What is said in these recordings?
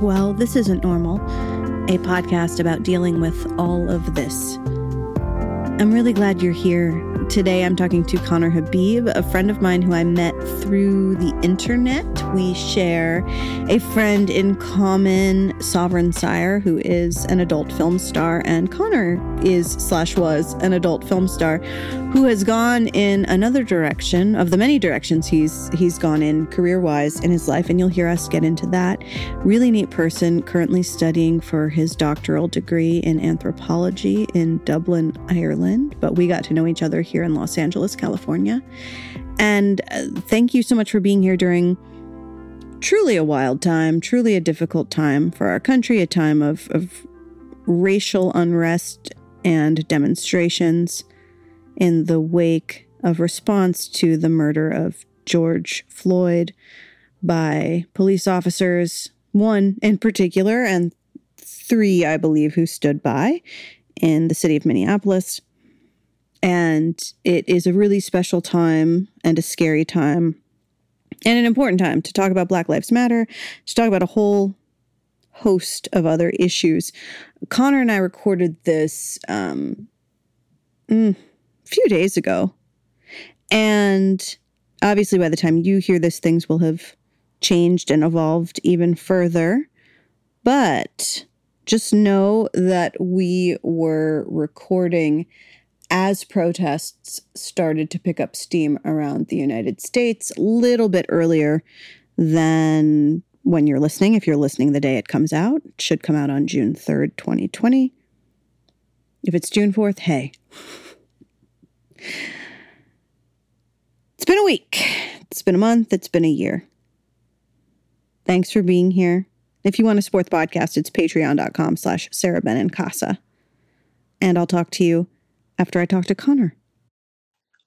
well, this isn't normal, a podcast about dealing with all of this. I'm really glad you're here. Today I'm talking to Conner Habib, a friend of mine who I met through the internet. We share a friend in common, Sovereign Syre, who is an adult film star, and Conner is slash was an adult film star who has gone in another direction of the many directions he's he's gone in career-wise in his life, and you'll hear us get into that. Really neat person, currently studying for his doctoral degree in anthropology in Dublin, Ireland. But we got to know each other here in Los Angeles, California. And uh, thank you so much for being here during truly a wild time, truly a difficult time for our country, a time of, of racial unrest and demonstrations in the wake of response to the murder of George Floyd by police officers, one in particular, and three, I believe, who stood by in the city of Minneapolis. And it is a really special time and a scary time and an important time to talk about Black Lives Matter, to talk about a whole host of other issues. Conner and I recorded this um, mm, a few days ago. And obviously, by the time you hear this, things will have changed and evolved even further. But just know that we were recording as protests started to pick up steam around the United States a little bit earlier than when you're listening. If you're listening the day it comes out, it should come out on June 3rd, 2020. If it's June 4th, hey. It's been a week. It's been a month. It's been a year. Thanks for being here. If you want to support the podcast, it's patreon.com slash Sara Benincasa. And I'll talk to you after I talk to Conner.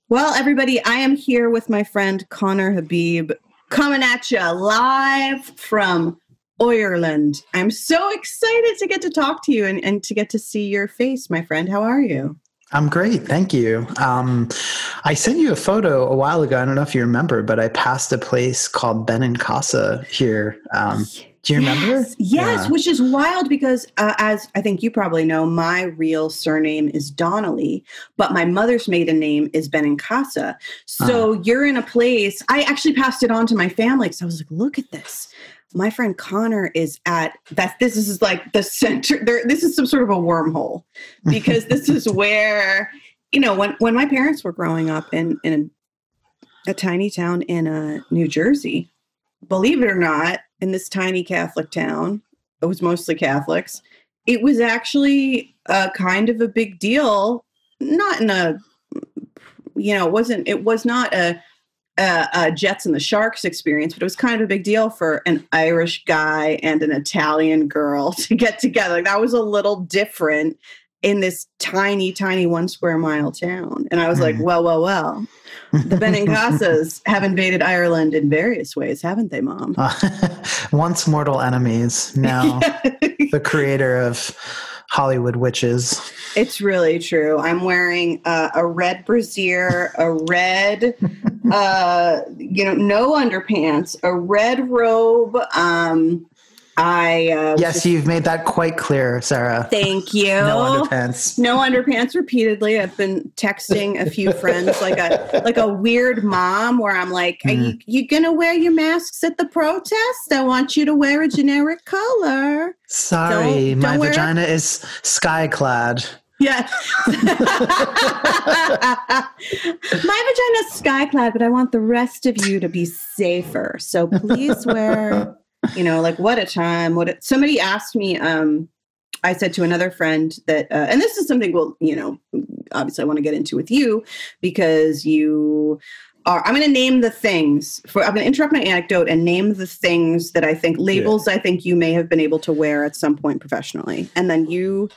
Well, everybody, I am here with my friend Conner Habib coming at you live from Ireland. I'm so excited to get to talk to you and, and to get to see your face, my friend. How are you? I'm great. Thank you. Um, I sent you a photo a while ago. I don't know if you remember, but I passed a place called Benincasa here. Um, do you yes, remember? Yes, yeah. which is wild because, uh, as I think you probably know, my real surname is Donnelly, but my mother's maiden name is Benincasa. So uh. you're in a place. I actually passed it on to my family because I was like, "Look at this." My friend Conner is at that. This is like the center. There, this is some sort of a wormhole because this is where you know when when my parents were growing up in in a, a tiny town in uh, New Jersey. Believe it or not, in this tiny Catholic town. It was mostly Catholics. It was actually a kind of a big deal, not in a, you know, it wasn't, it was not a, a, a Jets and the Sharks experience, but it was kind of a big deal for an Irish guy and an Italian girl to get together. That was a little different in this tiny, tiny one square mile town. And I was mm. like, well, well, well, the Benincasas have invaded Ireland in various ways, haven't they, Mom? Uh, once mortal enemies, now the creator of Hollywood witches. It's really true. I'm wearing uh, a red brassiere, a red, uh, you know, no underpants, a red robe. Um, I uh, yes, just, you've made that quite clear, Sara. Thank you. no underpants. No underpants. Repeatedly, I've been texting a few friends like a like a weird mom where I'm like, mm. "Are you mm-hmm. you gonna wear your masks at the protest? I want you to wear a generic color." Sorry, don't, my don't vagina a- is sky clad. Yeah. My vagina is sky clad, but I want the rest of you to be safer. So please wear you know, like what a time. What a, somebody asked me. Um, I said to another friend that, uh, and this is something we'll, you know, obviously I want to get into with you because you are. I'm going to name the things for. I'm going to interrupt my anecdote and name the things that I think labels. Yeah. I think you may have been able to wear at some point professionally, and then you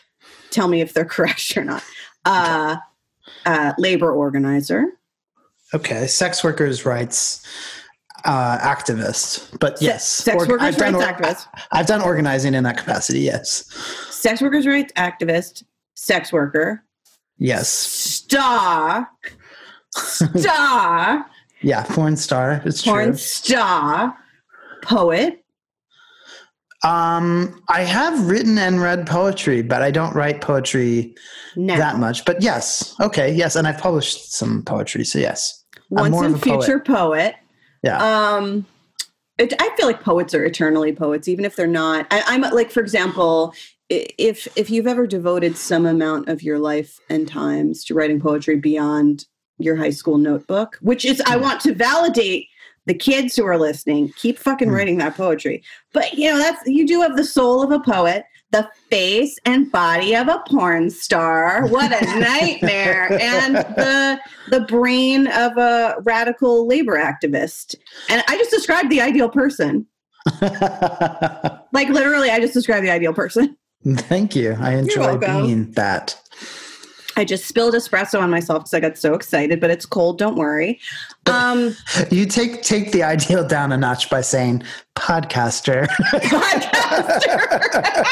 tell me if they're correct or not. Uh, uh, labor organizer. Okay, sex workers' rights uh, activist, but yes, sex or, workers' rights or, activist. I've done organizing in that capacity. Yes, sex workers' rights activist, sex worker. Yes, star, star, Yeah, porn star. It's porn true. star, poet. Um, I have written and read poetry, but I don't write poetry that much. But yes, okay, yes, and I've published some poetry, so yes, I'm once more and of a poet. future poet. Yeah. Um, it, I feel like poets are eternally poets, even if they're not. I, I'm like, for example, if if you've ever devoted some amount of your life and times to writing poetry beyond your high school notebook, which is, I Hmm. want to validate the kids who are listening. Keep fucking Hmm. writing that poetry. But you know, that's you do have the soul of a poet. The face and body of a porn star. What a nightmare. And the the brain of a radical labor activist. And I just described the ideal person. Like literally, I just described the ideal person. Thank you. I enjoy being that. I just spilled espresso on myself because I got so excited, but it's cold. Don't worry. Um, You take take the ideal down a notch by saying podcaster. Podcaster.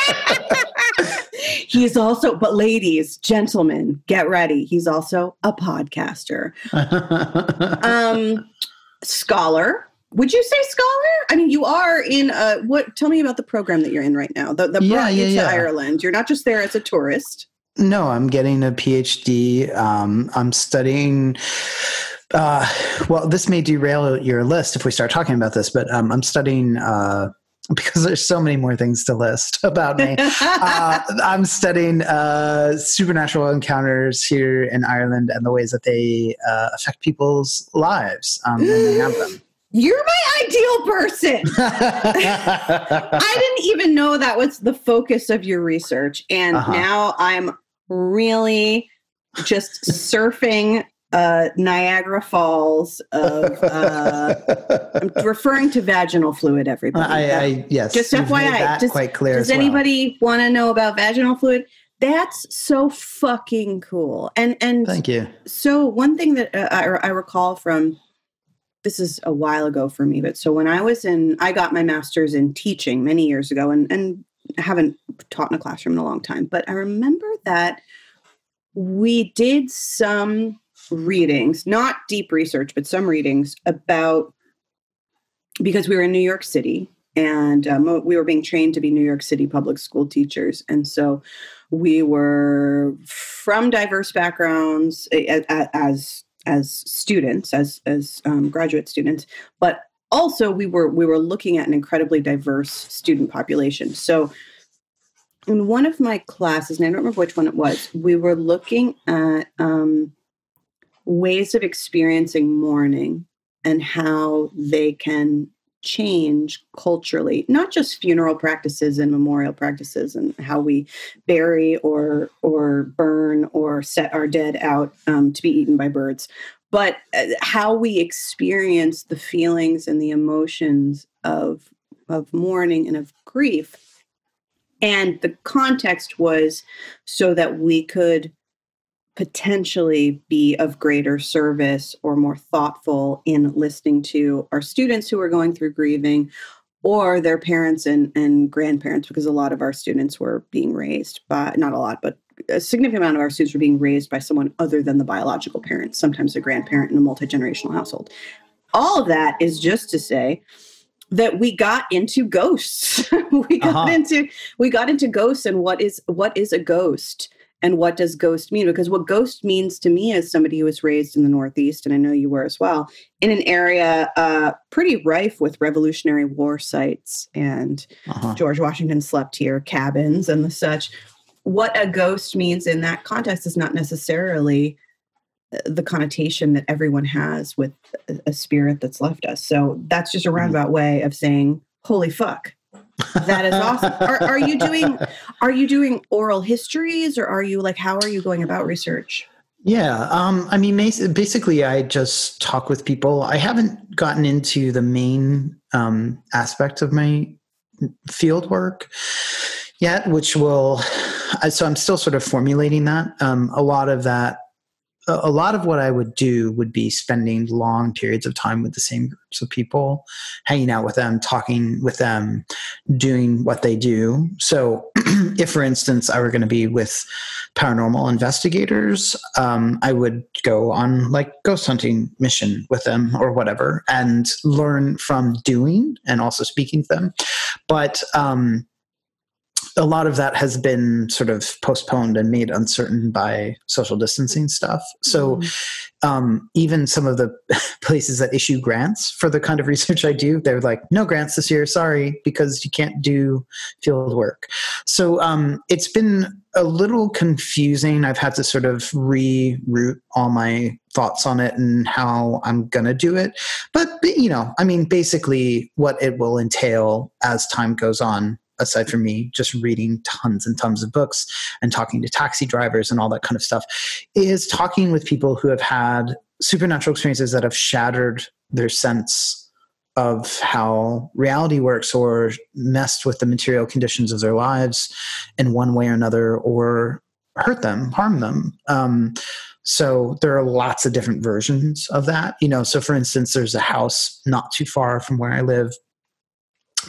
he's also, but ladies, gentlemen, get ready. He's also a podcaster, um, scholar. Would you say scholar? I mean, you are in a what? Tell me about the program that you're in right now. The, the Yeah, brought you yeah, to yeah. Ireland. You're not just there as a tourist. No, I'm getting a PhD. Um, I'm studying. Uh, well, this may derail your list if we start talking about this, but um, I'm studying uh, because there's so many more things to list about me. uh, I'm studying uh, supernatural encounters here in Ireland and the ways that they uh, affect people's lives um, when they have them. You're my ideal person. I didn't even know that was the focus of your research. And Uh-huh. now I'm really just surfing uh, Niagara Falls of, uh, I'm referring to vaginal fluid, everybody. I, I yes, Just FYI, does- quite clear. Does as well. anybody want to know about vaginal fluid? That's so fucking cool. And and Thank you. so one thing that uh, I, I recall from this is a while ago for me, but so when I was in, I got my master's in teaching many years ago, and and haven't taught in a classroom in a long time. But I remember that we did some readings, not deep research, but some readings about because we were in New York City and um, we were being trained to be New York City public school teachers, and so we were from diverse backgrounds as as students, as as um, graduate students, but also we were we were looking at an incredibly diverse student population. So in one of my classes, and I don't remember which one it was, we were looking at um, ways of experiencing mourning and how they can change culturally, not just funeral practices and memorial practices and how we bury or or burn or set our dead out um, to be eaten by birds, but uh, how we experience the feelings and the emotions of of mourning and of grief. And the context was so that we could potentially be of greater service or more thoughtful in listening to our students who are going through grieving or their parents and, and grandparents because a lot of our students were being raised by not a lot but a significant amount of our students were being raised by someone other than the biological parents sometimes a grandparent in a multi-generational household. All of that is just to say that we got into ghosts. We got Uh-huh. into we got into ghosts and what is what is a ghost and what does ghost mean? Because what ghost means to me as somebody who was raised in the northeast and i know you were as well in an area uh, pretty rife with revolutionary war sites and Uh-huh. george washington slept here cabins and the such. What a ghost means in that context is not necessarily uh, the connotation that everyone has with a- a spirit that's left us. So that's just a roundabout way of saying holy fuck that is awesome. Are, are you doing are you doing oral histories or are you like how are you going about research Yeah, um, I mean, basically, I just talk with people. I haven't gotten into the main um, aspect of my field work yet, which will. So I'm still sort of formulating that. Um, a lot of that a lot of what I would do would be spending long periods of time with the same groups of people, hanging out with them, talking with them, doing what they do. So, if, for instance, I were going to be with paranormal investigators, um, I would go on like ghost hunting mission with them or whatever and learn from doing and also speaking to them. But um, a lot of that has been sort of postponed and made uncertain by social distancing stuff. So, mm-hmm. um, even some of the places that issue grants for the kind of research I do, they're like, no grants this year, sorry, because you can't do field work. So, um, it's been a little confusing. I've had to sort of reroute all my thoughts on it and how I'm going to do it. But, you know, I mean, basically, what it will entail as time goes on aside from me just reading tons and tons of books and talking to taxi drivers and all that kind of stuff, is talking with people who have had supernatural experiences that have shattered their sense of how reality works or messed with the material conditions of their lives in one way or another or hurt them, harm them. Um, so there are lots of different versions of that. You know, so for instance, there's a house not too far from where I live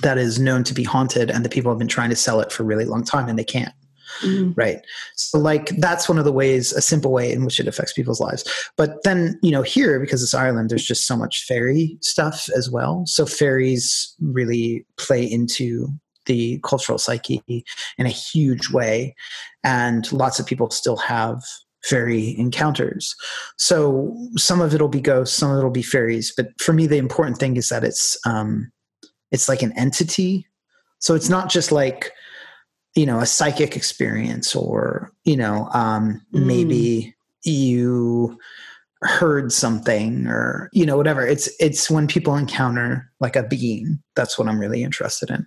that is known to be haunted and the people have been trying to sell it for a really long time and they can't mm-hmm. right so like that's one of the ways a simple way in which it affects people's lives but then you know here because it's ireland there's just so much fairy stuff as well so fairies really play into the cultural psyche in a huge way and lots of people still have fairy encounters. So some of it'll be ghosts, some of it'll be fairies. But for me, the important thing is that it's um, it's like an entity. So it's not just like you know a psychic experience or you know um, mm. maybe you heard something or you know whatever. It's it's when people encounter like a being. That's what i'm really interested in.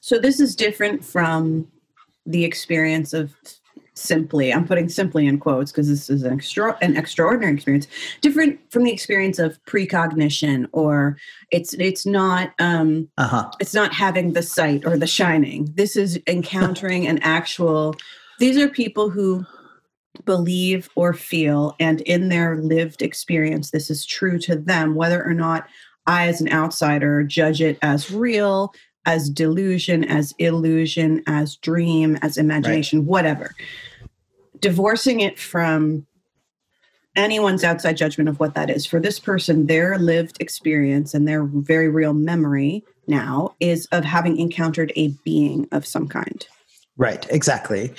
So this is different from the experience of simply i'm putting simply in quotes because this is an, extra, an extraordinary experience different from the experience of precognition or it's it's not um uh-huh. it's not having the sight or the shining this is encountering an actual these are people who believe or feel and in their lived experience this is true to them whether or not i as an outsider judge it as real as delusion, as illusion, as dream, as imagination, right. whatever. Divorcing it from anyone's outside judgment of what that is. For this person, their lived experience and their very real memory now is of having encountered a being of some kind. Right, exactly.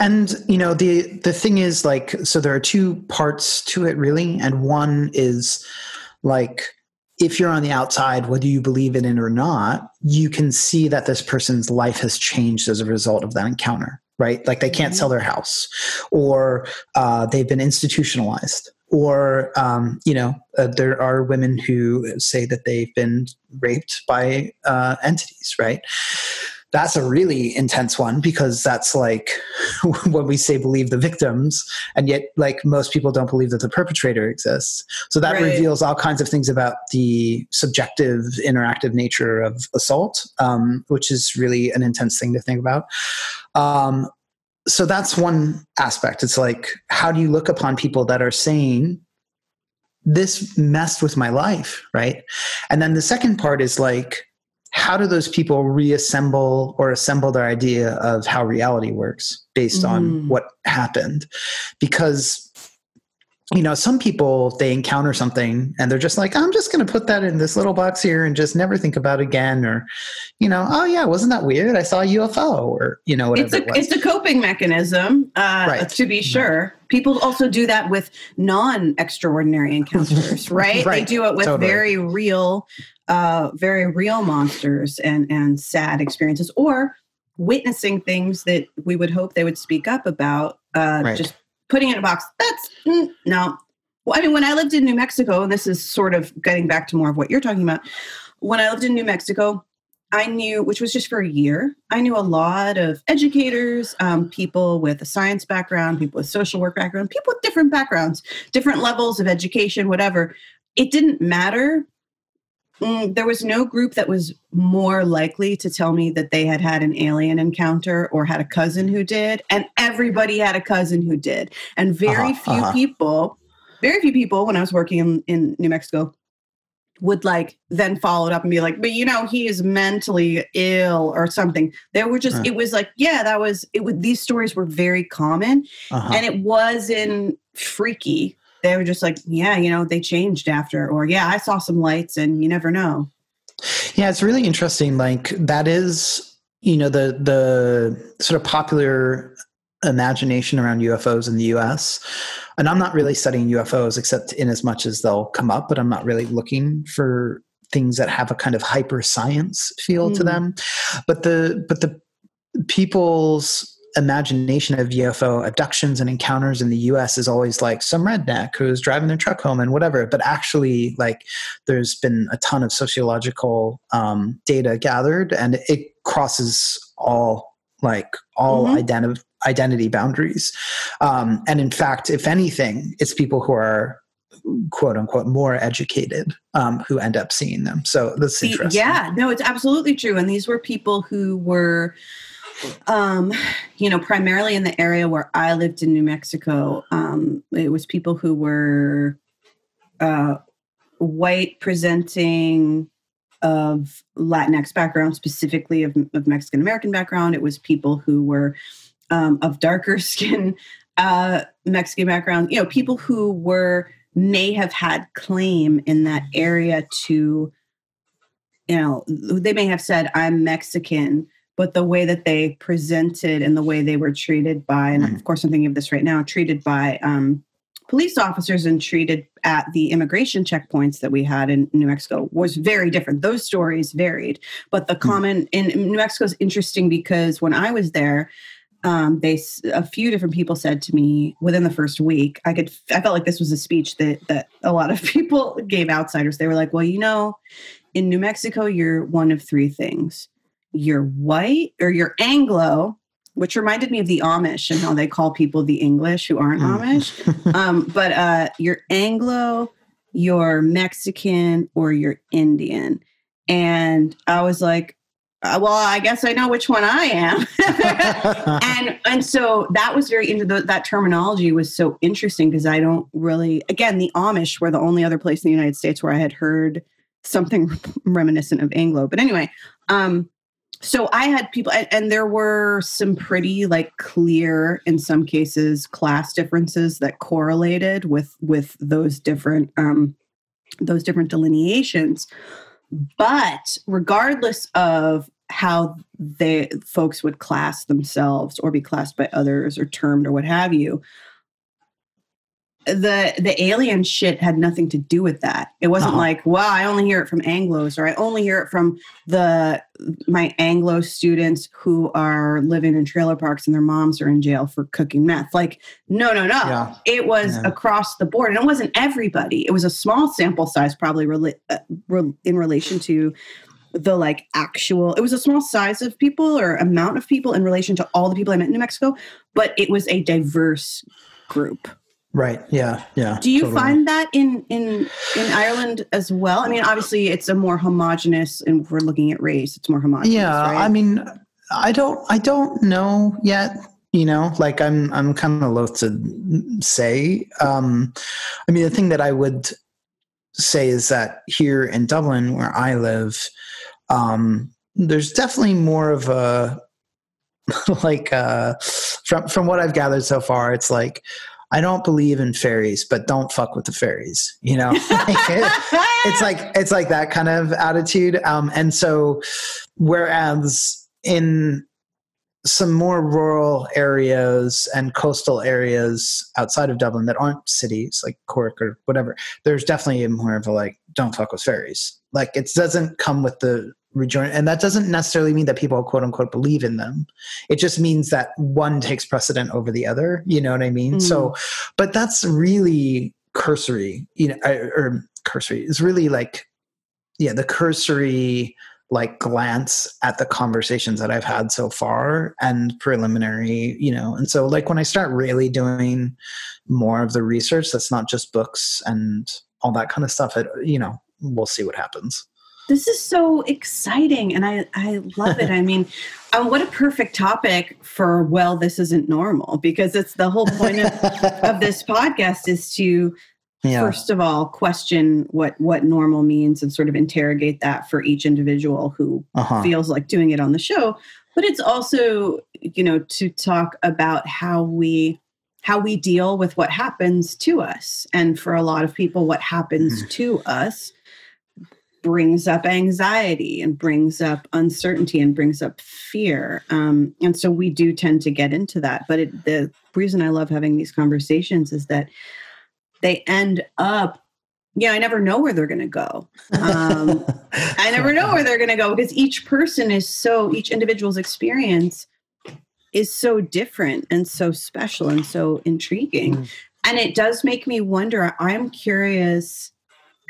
And you know, the the thing is like so there are two parts to it really, and one is like if you're on the outside, whether you believe in it or not, you can see that this person's life has changed as a result of that encounter, right? Like they can't sell mm-hmm. their house, or uh, they've been institutionalized, or um, you know, uh, there are women who say that they've been raped by uh, entities, right? That's a really intense one because that's like when we say believe the victims and yet like most people don't believe that the perpetrator exists. So that right. reveals all kinds of things about the subjective interactive nature of assault um, which is really an intense thing to think about. Um, so that's one aspect. It's like how do you look upon people that are saying this messed with my life right? And then the second part is like how do those people reassemble or assemble their idea of how reality works based mm. on what happened because you know some people they encounter something and they're just like i'm just going to put that in this little box here and just never think about it again or you know oh yeah wasn't that weird i saw a ufo or you know whatever it's a, it it's a coping mechanism uh, right. to be sure right. people also do that with non-extraordinary encounters right? right? they do it with totally. very real uh, very real monsters and and sad experiences or witnessing things that we would hope they would speak up about uh, right. just putting it in a box that's mm, no well, i mean when i lived in new mexico and this is sort of getting back to more of what you're talking about when i lived in new mexico I knew, which was just for a year, I knew a lot of educators, um, people with a science background, people with social work background, people with different backgrounds, different levels of education, whatever. It didn't matter Mm, there was no group that was more likely to tell me that they had had an alien encounter or had a cousin who did, and everybody had a cousin who did, and very uh-huh, few uh-huh. people very few people when I was working in, in New Mexico would like then follow it up and be like, but you know, he is mentally ill or something. There were just, it was like, yeah, that was it. Would these stories were very common, uh-huh. and it wasn't freaky. They were just like, yeah, you know, they changed after, or yeah, I saw some lights, and you never know. Yeah, it's really interesting. Like that is, you know, the the sort of popular imagination around UFOs in the US. And I'm not really studying UFOs except in as much as they'll come up, but I'm not really looking for things that have a kind of hyper science feel mm. to them. But the but the people's imagination of UFO abductions and encounters in the US is always like some redneck who's driving their truck home and whatever. But actually, like, there's been a ton of sociological um, data gathered and it crosses all like all mm-hmm. identity identity boundaries. Um, and in fact, if anything, it's people who are quote unquote more educated um, who end up seeing them. So that's interesting. Yeah, no, it's absolutely true. And these were people who were, um, you know, primarily in the area where I lived in New Mexico. Um, it was people who were uh, white presenting of Latinx background, specifically of, of Mexican American background. It was people who were um, of darker skin uh, Mexican background, you know, people who were may have had claim in that area to, you know, they may have said, I'm Mexican, but the way that they presented and the way they were treated by, and mm-hmm. of course, I'm thinking of this right now, treated by um, police officers and treated at the immigration checkpoints that we had in New Mexico was very different. Those stories varied, but the mm-hmm. common in New Mexico is interesting because when I was there, um, they a few different people said to me within the first week i could i felt like this was a speech that that a lot of people gave outsiders they were like well you know in new mexico you're one of three things you're white or you're anglo which reminded me of the amish and how they call people the english who aren't mm. amish um, but uh, you're anglo you're mexican or you're indian and i was like uh, well, I guess I know which one I am. and and so that was very into That terminology was so interesting because I don't really, again, the Amish were the only other place in the United States where I had heard something reminiscent of Anglo. But anyway, um, so I had people, and there were some pretty like clear, in some cases, class differences that correlated with with those different um, those different delineations. But regardless of how they folks would class themselves or be classed by others or termed or what have you, the the alien shit had nothing to do with that. It wasn't uh-huh. like, wow, I only hear it from Anglos or I only hear it from the my Anglo students who are living in trailer parks and their moms are in jail for cooking meth. Like, no, no, no. Yeah. It was yeah. across the board, and it wasn't everybody. It was a small sample size, probably rela- uh, re- in relation to the like actual. It was a small size of people or amount of people in relation to all the people I met in New Mexico, but it was a diverse group. Right. Yeah. Yeah. Do you totally. find that in in in Ireland as well? I mean, obviously, it's a more homogenous, and we're looking at race. It's more homogenous. Yeah. Right? I mean, I don't. I don't know yet. You know, like I'm. I'm kind of loath to say. Um, I mean, the thing that I would say is that here in Dublin, where I live, um, there's definitely more of a like uh, from from what I've gathered so far. It's like I don't believe in fairies, but don't fuck with the fairies. You know, it's like it's like that kind of attitude. Um, and so, whereas in some more rural areas and coastal areas outside of Dublin that aren't cities like Cork or whatever, there's definitely more of a like, don't fuck with fairies. Like it doesn't come with the rejoin and that doesn't necessarily mean that people quote unquote believe in them. It just means that one takes precedent over the other you know what i mean? Mm. so but that's really cursory you know or cursory is really like yeah the cursory like glance at the conversations that i've had so far and preliminary you know? And so like when i start really doing more of the research that's not just books and all that kind of stuff it, you know we'll see what happens this is so exciting and I, I love it. I mean, um, what a perfect topic for, well, this isn't normal because it's the whole point of, of this podcast is to yeah. first of all question what what normal means and sort of interrogate that for each individual who uh-huh. feels like doing it on the show but it's also you know to talk about how we how we deal with what happens to us and for a lot of people what happens mm. to us brings up anxiety and brings up uncertainty and brings up fear. Um, and so we do tend to get into that. But it, the reason i love having these conversations is that they end up yeah i never know where they're going to go. Um, i never know where they're going to go because each person is so each individual's experience is so different and so special and so intriguing. Mm. and it does make me wonder i'm curious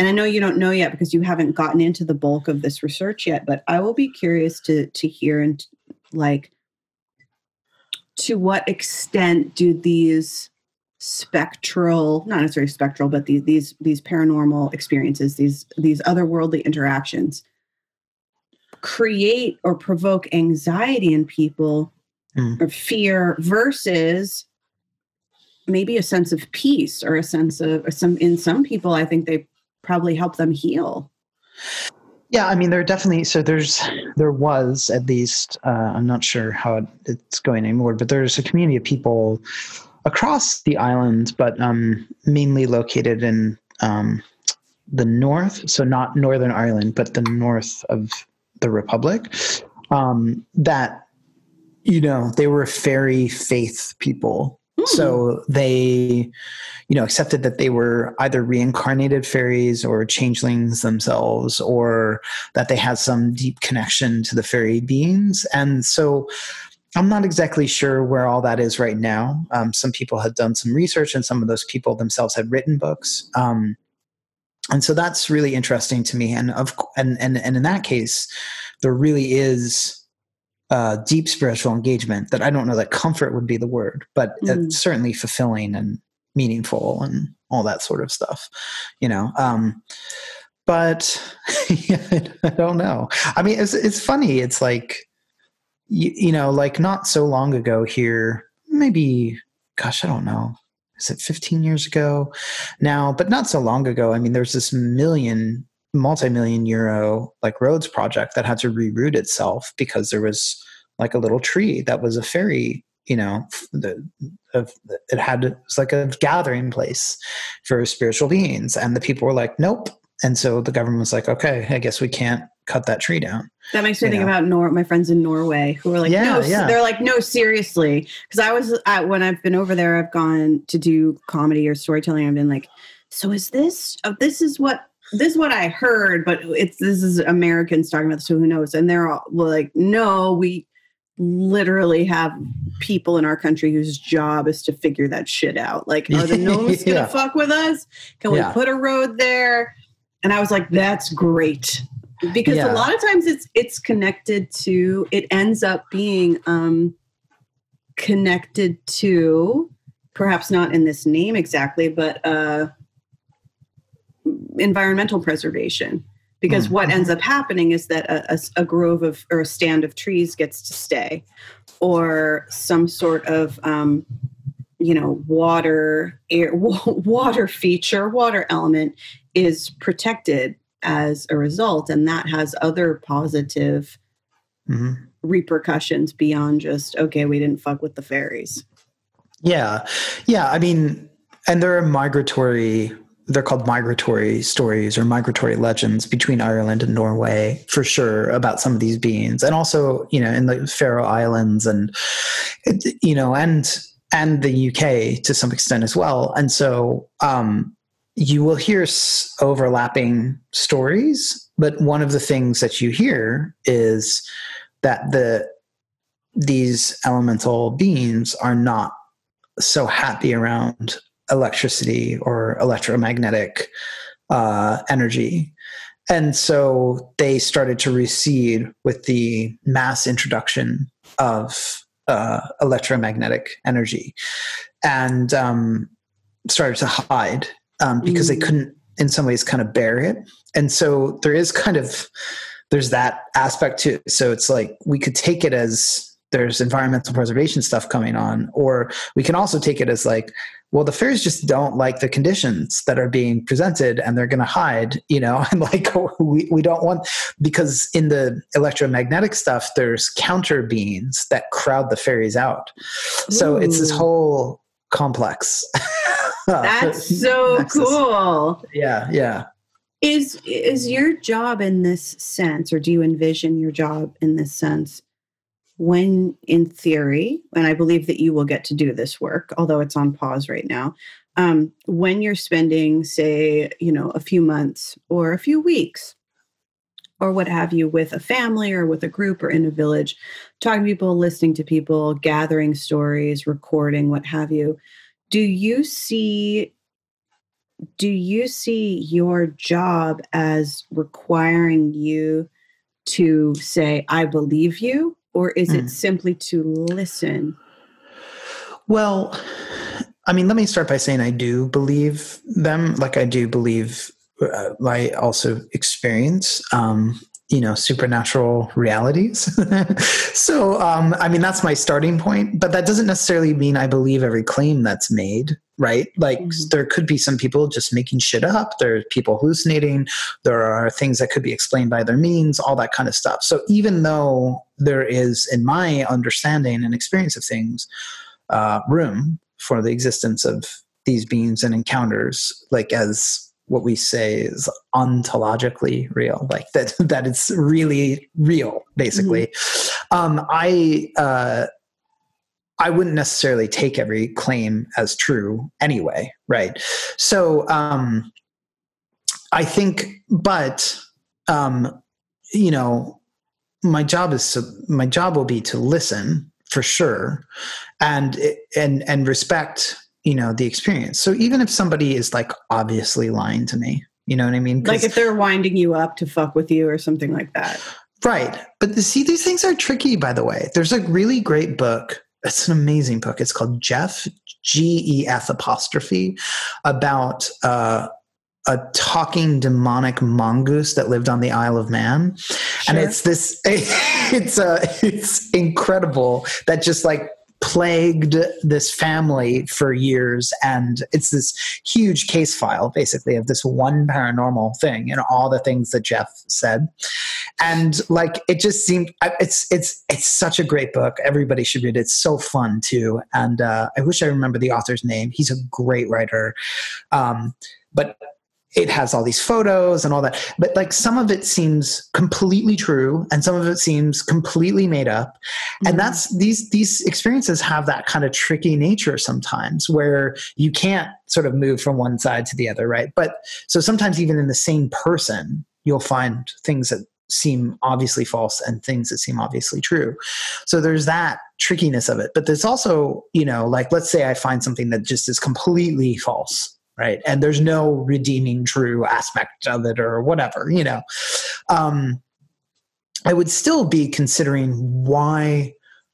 and I know you don't know yet because you haven't gotten into the bulk of this research yet, but I will be curious to to hear and like to what extent do these spectral not necessarily spectral but these these these paranormal experiences these these otherworldly interactions create or provoke anxiety in people mm. or fear versus maybe a sense of peace or a sense of some in some people i think they probably help them heal. Yeah, I mean, there are definitely so there's there was at least uh, I'm not sure how it, it's going anymore, but there's a community of people across the island, but um, mainly located in um, the north, so not Northern Ireland, but the north of the Republic. Um, that you know they were fairy faith people so hmm. they, you know, accepted that they were either reincarnated fairies or changelings themselves, or that they had some deep connection to the fairy beings. And so I'm not exactly sure where all that is right now. Um, some people had done some research, and some of those people themselves had written books. Um, and so that's really interesting to me. And of and and and in that case, there really is uh, deep spiritual engagement that I don't know that comfort would be the word, but mm. it's certainly fulfilling and meaningful and all that sort of stuff, you know. Um, but I don't know. I mean, it's it's funny. It's like you, you know, like not so long ago here, maybe, gosh, I don't know. Is it 15 years ago now? But not so long ago. I mean, there's this million multi-million euro like roads project that had to reroute itself because there was like a little tree that was a fairy you know the, of, it had it was like a gathering place for spiritual beings. And the people were like nope. And so the government was like okay i guess we can't cut that tree down. That makes me you think know? about Nor- my friends in norway who are like yeah, no yeah. they're like no seriously. Because i was at, when i've been over there i've gone to do comedy or storytelling. I've been like so is this oh, this is what this is what I heard, but it's this is Americans talking about this, so who knows? And they're all like, no, we literally have people in our country whose job is to figure that shit out. Like, are the gnomes yeah. gonna fuck with us? Can yeah. we put a road there? And I was like, that's great. Because yeah. a lot of times it's it's connected to it ends up being um connected to perhaps not in this name exactly, but uh environmental preservation because mm-hmm. what ends up happening is that a, a, a, grove of or a stand of trees gets to stay or some sort of um, you know water air water feature water element is protected as a result and that has other positive mm-hmm. repercussions beyond just okay we didn't fuck with the fairies yeah yeah i mean and there are migratory they're called migratory stories or migratory legends between Ireland and Norway for sure about some of these beings. And also you know in the Faroe Islands and you know and and the UK to some extent as well. And so um, you will hear overlapping stories but one of the things that you hear is that the these elemental beings are not so happy around electricity or electromagnetic uh, energy. And so they started to recede with the mass introduction of uh, electromagnetic energy and um, started to hide um, because mm. they couldn't, in some ways, kind of bear it. And so there is kind of there's that aspect too. So it's like we could take it as there's environmental preservation stuff coming on, or we can also take it as like well the fairies just don't like the conditions that are being presented and they're going to hide you know and like we, we don't want because in the electromagnetic stuff there's counter beings that crowd the fairies out. So it's this whole complex. That's so nexus. cool. Yeah yeah. Is is your job in this sense or do you envision your job in this sense when in theory, and I believe that you will get to do this work, although it's on pause right now, um, when you're spending, say, you know, a few months or a few weeks or what have you with a family or with a group or in a village, talking to people, listening to people, gathering stories, recording, what have you, do you see do you see your job as requiring you to say i believe you or is mm. it hmm. simply to listen? Well, I mean, let me start by saying I do believe them. Like I do believe uh, I also experience, um, you know, supernatural realities. so, um, I mean, that's my starting point. But that doesn't necessarily mean I believe every claim that's made right? Like mm-hmm. there could be some people just making shit up. There are people hallucinating. There are things that could be explained by their means, all that kind of stuff. So even though there is, in my understanding and experience of things, uh, room for the existence of these beings and encounters, like as what we say is ontologically real, like that that it's really real, basically. Mm-hmm. Um, I uh, I wouldn't necessarily take every claim as true anyway, right? So um, I think, but um, you know, my job is to, my job will be to listen for sure, and and and respect you know the experience. So even if somebody is like obviously lying to me, you know what I mean? Like if they're winding you up to fuck with you or something like that. Right. But the, see, these things are tricky, by the way. There's a really great book it's an amazing book. It's called Gef G E F apostrophe, about uh, a talking demonic mongoose that lived on the Isle of Man, sure. and it's this. It's a. Uh, it's incredible that just like plagued this family for years and it's this huge case file basically of this one paranormal thing and all the things that Gef said. And like it just seemed it's it's it's such a great book. Everybody should read it. It's so fun too. And uh, i wish i remember the author's name. He's a great writer. Um, but it has all these photos and all that but like some of it seems completely true and some of it seems completely made up. Mm-hmm. and that's these these experiences have that kind of tricky nature sometimes where you can't sort of move from one side to the other right? But so sometimes even in the same person you'll find things that seem obviously false and things that seem obviously true. So there's that trickiness of it. But there's also you know like let's say i find something that just is completely false right? And there's no redeeming true aspect of it or whatever you know? Um, i would still be considering why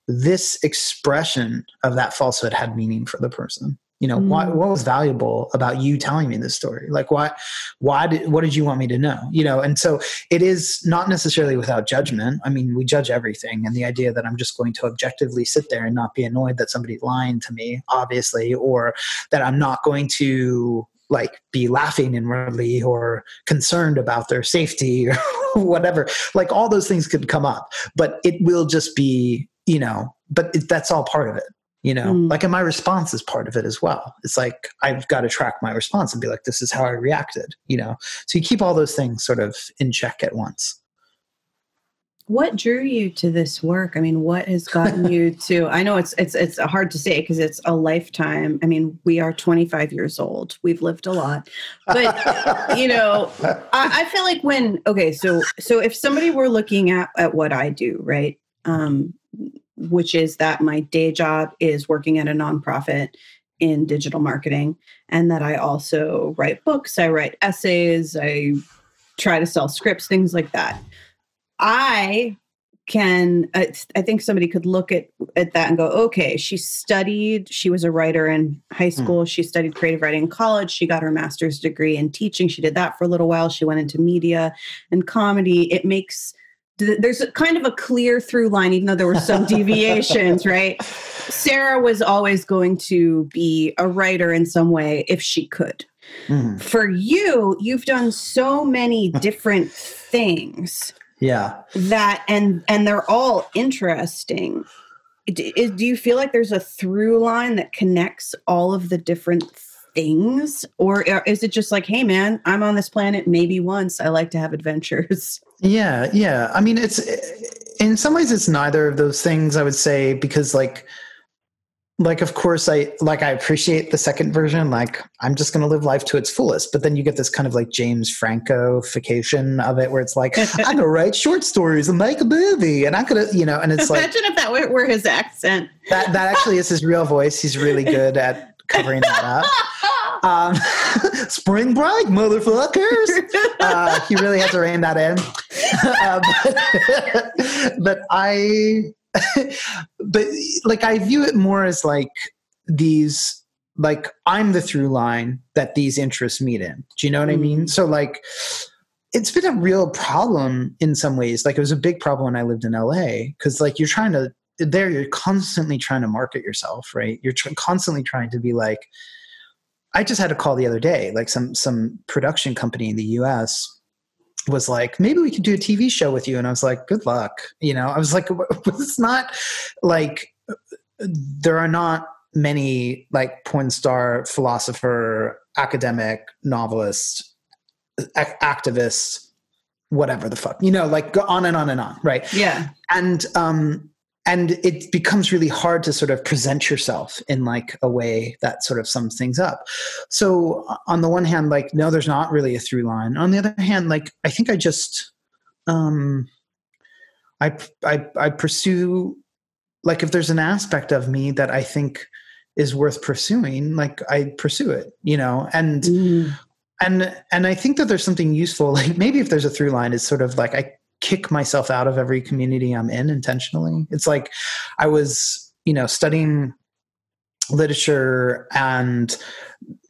this expression of that falsehood had meaning for the person you know mm. why, what was valuable about you telling me this story? Like why why did what did you want me to know? You know and so it is not necessarily without judgment. I mean we judge everything and the idea that i'm just going to objectively sit there and not be annoyed that somebody's lying to me obviously or that i'm not going to like be laughing inwardly or concerned about their safety or whatever. Like all those things could come up but it will just be you know but it, that's all part of it you know? Mm. like and my response is part of it as well. It's like i've got to track my response and be like this is how i reacted you know? So you keep all those things sort of in check at once. What drew you to this work? I mean what has gotten you to i know it's it's it's hard to say because it's a lifetime. I mean we are 25 years old. We've lived a lot. But you know I, I feel like when okay so so if somebody were looking at at what i do right um which is that my day job is working at a nonprofit in digital marketing and that I also write books, I write essays, I try to sell scripts, things like that. I can I, I think somebody could look at at that and go okay she studied she was a writer in high hmm. school mm. she studied creative writing in college she got her master's degree in teaching she did that for a little while she went into media and comedy it makes there's kind of a clear through line, even though there were some deviations, right? Sara was always going to be a writer in some way if she could. Mm-hmm. For you, you've done so many different things. Yeah. That and and they're all interesting. Do, do you feel like there's a through line that connects all of the different things or uh, is it just like hey man i'm on this planet maybe once. I like to have adventures. Yeah yeah. I mean it's eh, in some ways it's neither of those things i would say because like like of course i like i appreciate the second version like i'm just going to live life to its fullest. But then you get this kind of like james francoification of it where it's like i'm going to write short stories and make a movie and i'm going to you know and it's imagine like imagine if that were, were his accent. That that actually is his real voice. He's really good at covering that up um, spring break, motherfuckers. Uh, he really has to rein that in. uh, but, but I, but like I view it more as like these, like I'm the through line that these interests meet in. Do you know what mm. I mean? Mm. So like, it's been a real problem in some ways. Like it was a big problem when I lived in LA because like you're trying to there you're constantly trying to market yourself, right? You're tr- constantly trying to be like I just had a call the other day, like some some production company in the U.S. was like, maybe we could do a TV show with you, and I was like, good luck. You know, I was like, it's not like there are not many like porn star, philosopher, academic, novelist, activist, whatever the fuck, you know, like go on and on and on, right? Yeah. And um, and it becomes really hard to sort of present yourself in like a way that sort of sums things up. So on the one hand like no there's not really a through line. On the other hand like i think i just um i i, I pursue like if there's an aspect of me that i think is worth pursuing like i pursue it you know? And mm. and and i think that there's something useful like maybe if there's a through line it's sort of like i kick myself out of every community I'm in intentionally. It's like I was, you know, studying literature and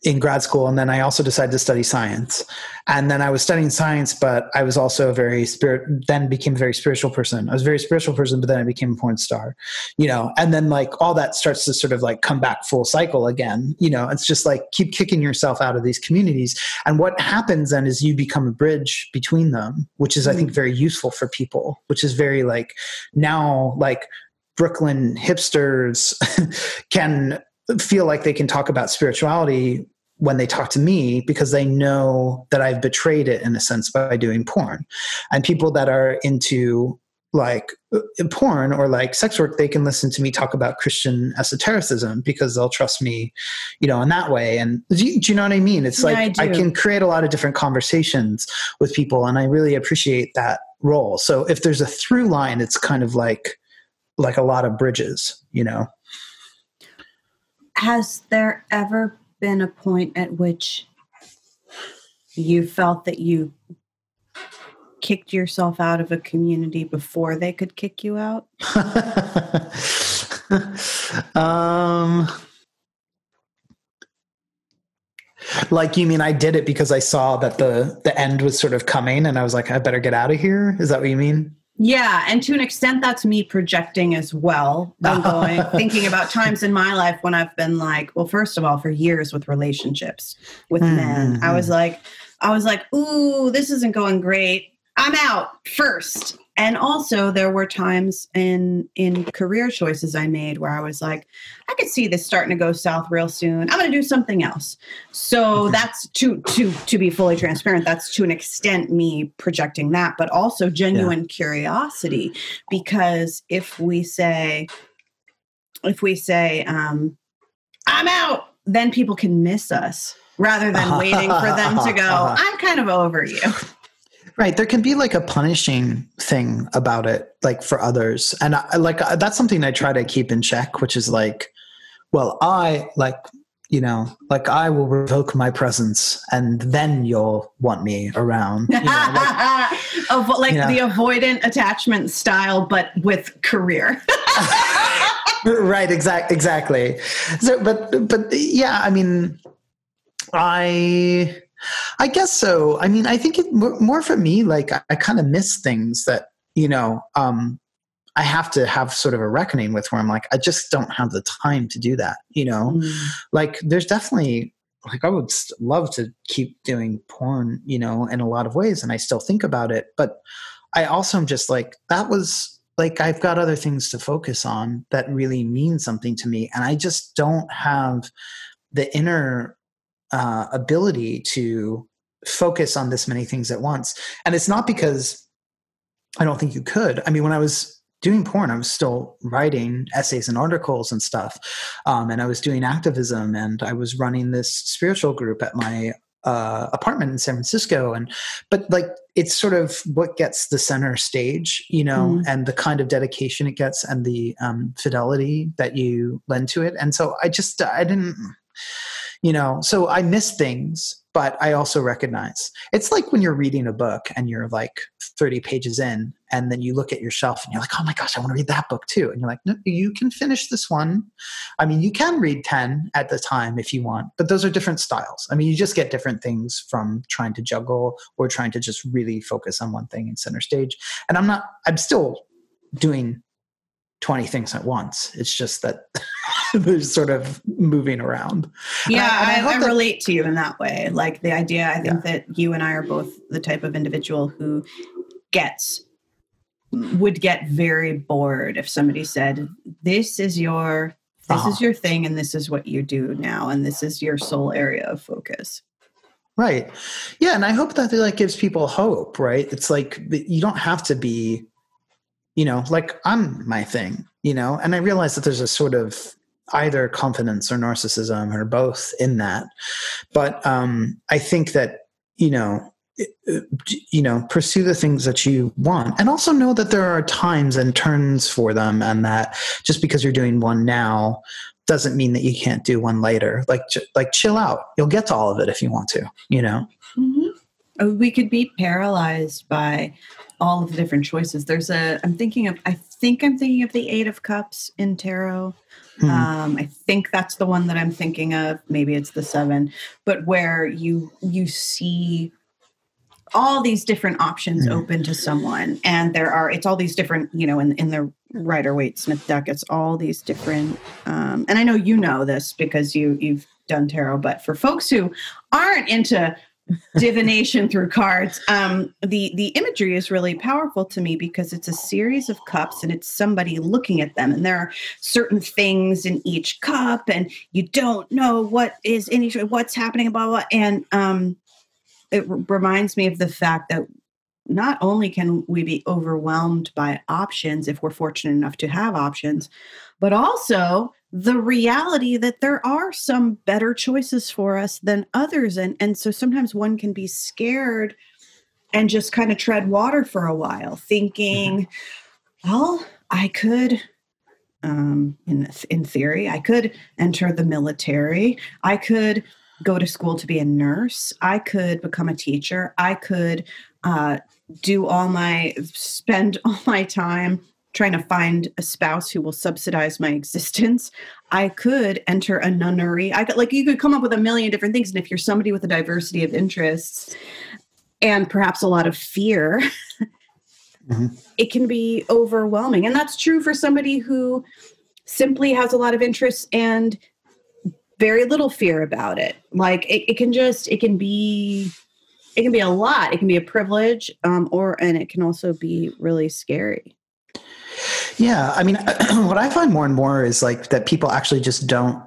in grad school and then i also decided to study science. And then i was studying science but i was also a very spirit then became a very spiritual person. I was a very spiritual person but then i became a porn star you know? And then like all that starts to sort of like come back full cycle again you know? It's just like keep kicking yourself out of these communities. And what happens then is you become a bridge between them which is i think mm. very useful for people which is very like now like Brooklyn hipsters can feel like they can talk about spirituality when they talk to me because they know that I've betrayed it in a sense by doing porn. And people that are into like uh, porn or like sex work, they can listen to me talk about Christian esotericism because they'll trust me, you know, in that way. And do you, do you know what I mean? It's like yeah, I, I can create a lot of different conversations with people, and I really appreciate that role. So if there's a through line, it's kind of like like a lot of bridges, you know. Has there ever been a point at which you felt that you kicked yourself out of a community before they could kick you out? um like you mean I did it because I saw that the the end was sort of coming and I was like I better get out of here? Is that what you mean? Yeah, and to an extent, that's me projecting as well. I'm going thinking about times in my life when I've been like, well, first of all, for years with relationships with mm-hmm. men, I was like, I was like, ooh, this isn't going great. I'm out first. And also there were times in in career choices I made where I was like, I could see this starting to go south real soon. I'm going to do something else. So mm-hmm. that's to to to be fully transparent, that's to an extent me projecting that, but also genuine yeah. curiosity because if we say if we say um I'm out, then people can miss us rather than waiting for them to go, I'm kind of over you. Right. There can be like a punishing thing about it, like for others. And I, like that's something I try to keep in check, which is like, well, I like, you know, like I will revoke my presence and then you'll want me around. You know, like, like you know. the avoidant attachment style, but with career. right. Exact. Exactly. So, but, but yeah, I mean, I, I guess so. I mean, I think it more, for me, like I, I kind of miss things that you know, um, I have to have sort of a reckoning with where I'm like, I just don't have the time to do that. You know, mm. like there's definitely like I would love to keep doing porn, you know, in a lot of ways, and I still think about it, but I also am just like that was like I've got other things to focus on that really mean something to me, and I just don't have the inner uh, ability to focus on this many things at once. And it's not because I don't think you could. I mean, when I was doing porn, I was still writing essays and articles and stuff. Um, and I was doing activism and I was running this spiritual group at my uh, apartment in San Francisco. And, but like, it's sort of what gets the center stage, you know, mm. and the kind of dedication it gets and the um, fidelity that you lend to it. And so I just, I didn't, you know, so I miss things but I also recognize it's like when you're reading a book and you're like 30 pages in, and then you look at your shelf and you're like, oh my gosh, I want to read that book too. And you're like, no, you can finish this one. I mean, you can read 10 at the time if you want, but those are different styles. I mean, you just get different things from trying to juggle or trying to just really focus on one thing in center stage. And I'm not, I'm still doing 20 things at once. It's just that sort of moving around. Yeah, I, I, I, I relate to you in that way. Like the idea, I think yeah. that you and I are both the type of individual who gets would get very bored if somebody said, This is your this uh-huh. is your thing and this is what you do now and this is your sole area of focus. Right. Yeah, and I hope that like gives people hope, right? It's like you don't have to be you know, like I'm my thing, you know, and I realize that there's a sort of either confidence or narcissism or both in that. But um, I think that, you know, you know pursue the things that you want and also know that there are times and turns for them and that just because you're doing one now doesn't mean that you can't do one later like like chill out you'll get to all of it if you want to you know mm-hmm. we could be paralyzed by all of the different choices. There's a, I'm thinking of, I think I'm thinking of the Eight of Cups in tarot. Mm-hmm. Um, I think that's the one that I'm thinking of. Maybe it's the seven, but where you you see all these different options mm-hmm. open to someone, and there are it's all these different, you know, in in the Rider Waite Smith deck, it's all these different. Um, and I know you know this because you you've done tarot, but for folks who aren't into divination through cards. Um, the the imagery is really powerful to me because it's a series of cups and it's somebody looking at them and there are certain things in each cup and you don't know what is in each what's happening blah blah, and um, it r- reminds me of the fact that not only can we be overwhelmed by options if we're fortunate enough to have options but also the reality that there are some better choices for us than others. And and so sometimes one can be scared and just kind of tread water for a while thinking mm-hmm. well i could um in in theory i could enter the military. I could go to school to be a nurse. I could become a teacher. I could uh do all my spend all my time trying to find a spouse who will subsidize my existence. I could enter a nunnery. I could like you could come up with a million different things. And if you're somebody with a diversity of interests and perhaps a lot of fear, mm-hmm. it can be overwhelming. And that's true for somebody who simply has a lot of interests and very little fear about it. Like it, it can just it can be it can be a lot. It can be a privilege, um, or and it can also be really scary. Yeah, I mean, what I find more and more is like that people actually just don't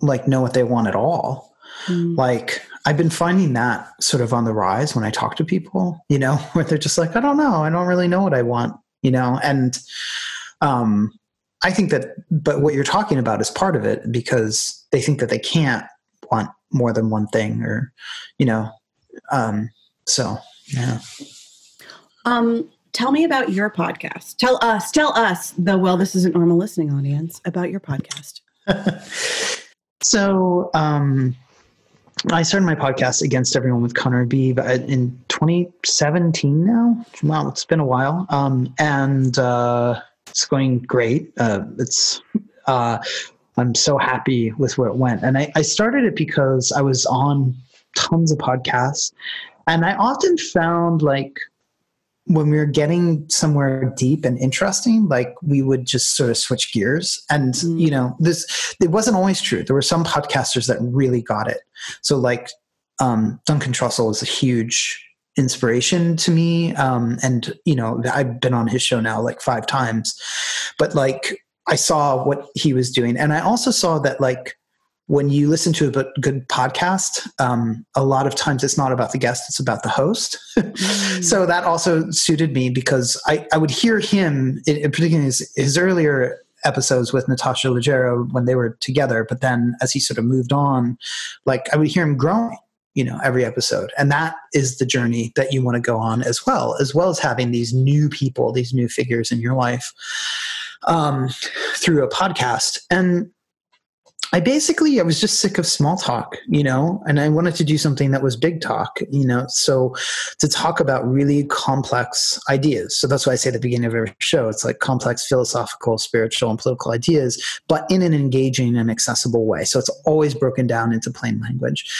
like know what they want at all. Mm. Like I've been finding that sort of on the rise when I talk to people, you know, where they're just like, I don't know, I don't really know what I want, you know, and um, I think that, but what you're talking about is part of it because they think that they can't want more than one thing, or you know, um, so yeah. Um, tell me about your podcast. Tell us, tell us, the well, this isn't normal listening audience, about your podcast. so, um, I started my podcast against everyone with Conner Habib in 2017 now. Wow, it's been a while. Um, and uh, it's going great. Uh, it's uh, I'm so happy with where it went. And I, I started it because I was on tons of podcasts, and I often found like when we were getting somewhere deep and interesting, like we would just sort of switch gears. And mm. you know, this it wasn't always true. There were some podcasters that really got it. So like um, Duncan Trussell was a huge inspiration to me. Um, and you know, I've been on his show now like five times, but like I saw what he was doing, and I also saw that like when you listen to a good podcast, um, a lot of times it's not about the guest, it's about the host. mm. So that also suited me because I, I would hear him, in, particularly his, his earlier episodes with Natasha Leggero when they were together, but then as he sort of moved on, like I would hear him growing you know every episode and that is the journey that you want to go on as well as well as having these new people these new figures in your life um, through a podcast and I basically I was just sick of small talk, you know, and I wanted to do something that was big talk, you know, so to talk about really complex ideas. So that's why I say at the beginning of every show, it's like complex philosophical, spiritual, and political ideas, but in an engaging and accessible way. So it's always broken down into plain language.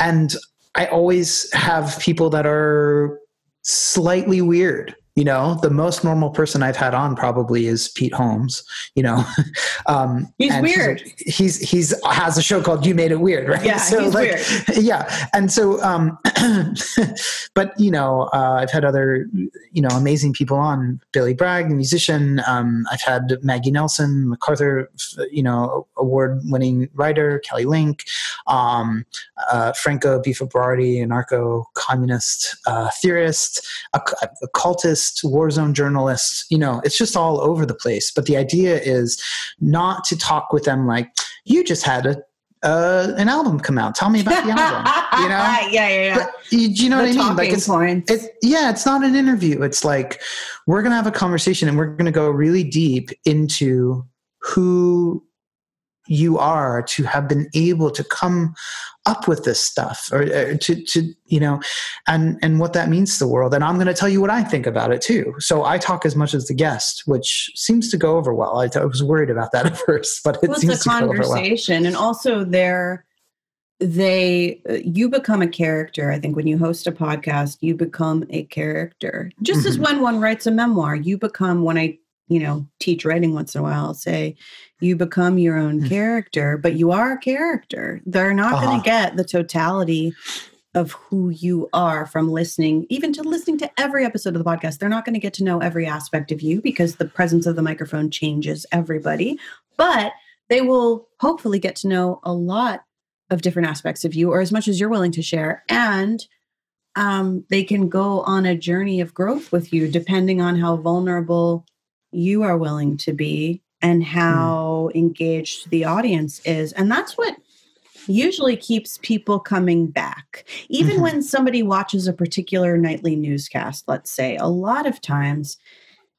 And I always have people that are slightly weird you know the most normal person i've had on probably is pete holmes you know um he's weird he's, he's he's has a show called you made it weird right yeah so he's like weird. yeah and so um but you know uh, i've had other you know amazing people on billy bragg musician um i've had maggie nelson macarthur you know award winning writer kelly link um uh, franco b anarcho communist uh, theorist a, a cultist journalists, war zone journalists, you know, it's just all over the place. But the idea is not to talk with them like, you just had a uh, an album come out. Tell me about the album. You know? yeah, yeah, yeah. But, you, you know the what I mean? Like it's, points. It, yeah, it's not an interview. It's like we're gonna have a conversation and we're gonna go really deep into who you are to have been able to come up with this stuff or, or, to, to you know and and what that means to the world and i'm going to tell you what i think about it too so i talk as much as the guest which seems to go over well i, was worried about that at first but it well, seems it's a conversation well. and also they're they you become a character i think when you host a podcast you become a character just mm-hmm. as when one writes a memoir you become when i you know teach writing once in a while I'll say you become your own mm. character but you are a character they're not uh-huh. going to get the totality of who you are from listening even to listening to every episode of the podcast they're not going to get to know every aspect of you because the presence of the microphone changes everybody but they will hopefully get to know a lot of different aspects of you or as much as you're willing to share and um, they can go on a journey of growth with you depending on how vulnerable you are willing to be and hmm. how mm. engaged the audience is. And that's what usually keeps people coming back. Even mm-hmm. when somebody watches a particular nightly newscast, let's say, a lot of times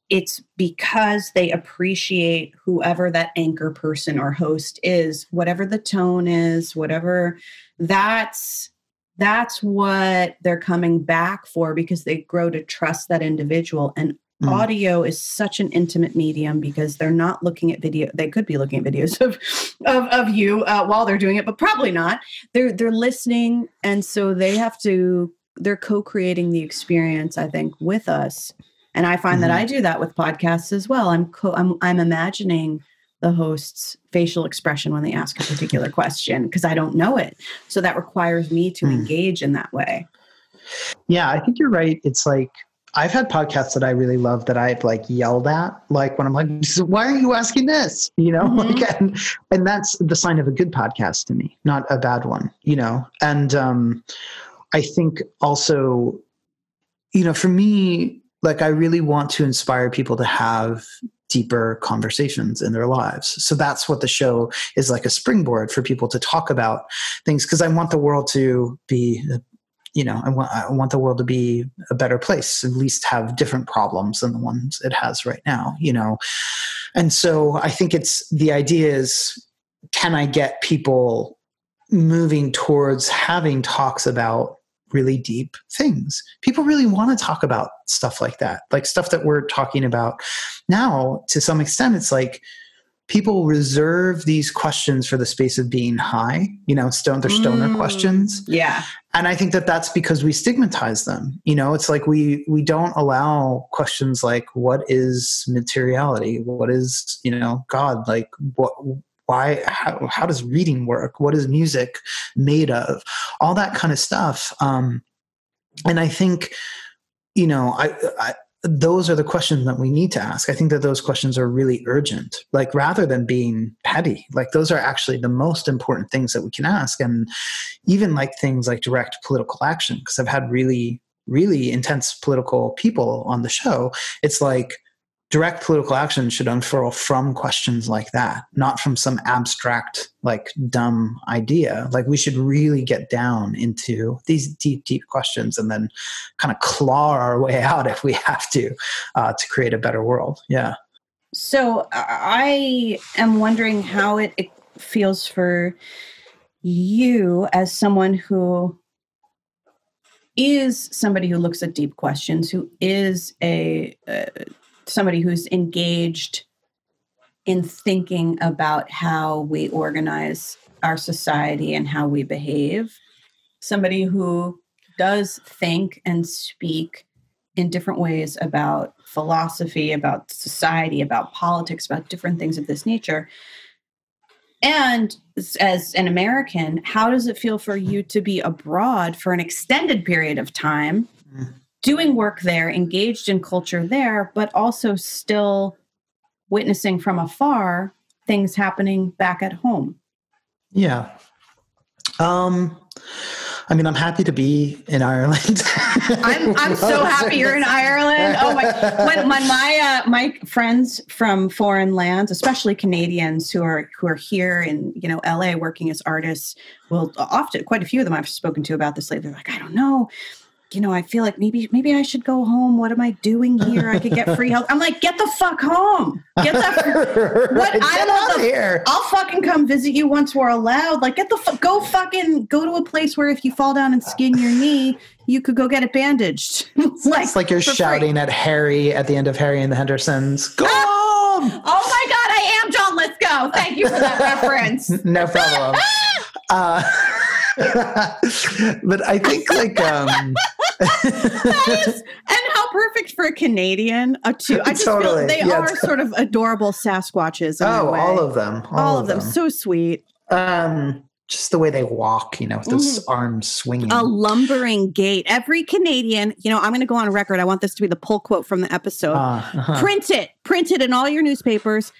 it's because they appreciate whoever that anchor person or host is, whatever the tone is, whatever that's that's what they're coming back for because they grow to trust that individual and Mm. Audio is such an intimate medium because they're not looking at video. They could be looking at videos of of, of you uh, while they're doing it, but probably not. They're they're listening, and so they have to. They're co-creating the experience, I think, with us. And I find mm-hmm. that I do that with podcasts as well. I'm co- I'm I'm imagining the host's facial expression when they ask a particular question because I don't know it. So that requires me to mm. engage in that way. Yeah, I think you're right. It's like I've had podcasts that I really love that I've like yelled at, like when I'm like, "Why are you asking this?" You know, mm-hmm. like, and and that's the sign of a good podcast to me, not a bad one. You know, and um, I think also, you know, for me, like I really want to inspire people to have deeper conversations in their lives. So that's what the show is like a springboard for people to talk about things because I want the world to be you know, I want, I want the world to be a better place, at least have different problems than the ones it has right now, you know. And so I think it's the idea is can I get people moving towards having talks about really deep things? People really want to talk about stuff like that, like stuff that we're talking about now to some extent. It's like, people reserve these questions for the space of being high. You know, stone they're stoner Mm. questions, Yeah. and I think that that's because we stigmatize them. You know, it's like we we don't allow questions like what is materiality, what is you know God, like what. Why? How, how does reading work? What is music made of? All that kind of stuff. Um, and I think, you know, I, I those are the questions that we need to ask. I think that those questions are really urgent. Like rather than being petty, like those are actually the most important things that we can ask. And even like things like direct political action, because I've had really, really intense political people on the show. It's like direct political action should unfurl from questions like that, not from some abstract, like dumb idea. Like we should really get down into these deep, deep questions and then kind of claw our way out if we have to uh, to create a better world. Yeah. So I am wondering how it, it feels for you as someone who is somebody who looks at deep questions, who is a uh, somebody who's engaged in thinking about how we organize our society and how we behave. Somebody who does think and speak in different ways about philosophy, about society, about politics, about different things of this nature. And as an American, how does it feel for you to be abroad for an extended period of time, Mm. Doing work there, engaged in culture there, but also still witnessing from afar things happening back at home? Yeah. Um, I mean, I'm happy to be in Ireland. I'm I'm so happy you're in Ireland. Oh my when, when my uh, my friends from foreign lands, especially Canadians who are who are here in you know LA working as artists, will often quite a few of them I've spoken to about this lately. They're like, I don't know. You know, I feel like maybe maybe I should go home. What am I doing here? I could get free health. I'm like, get the fuck home. Get the right, I get of the- here. I'll fucking come visit you once we're allowed. Like, get the fu- go fucking go to a place where if you fall down and skin your knee, you could go get it bandaged. like, it's like you're for free. shouting at Harry at the end of Harry and the Hendersons. Go home! Oh my god, I am John Lithgow. Thank you for that reference. no problem. Uh, but I think like um, That is, and how perfect for a Canadian. A two. I just Totally. feel they Yeah, are sort of adorable Sasquatches. Oh, all of them, all, all of them. So sweet. Um, just the way they walk, you know, with those Mm-hmm. arms swinging. A lumbering gait. Every Canadian, you know, I'm going to go on record. I want this to be the pull quote from the episode. Uh, uh-huh. Print it. Print it in all your newspapers.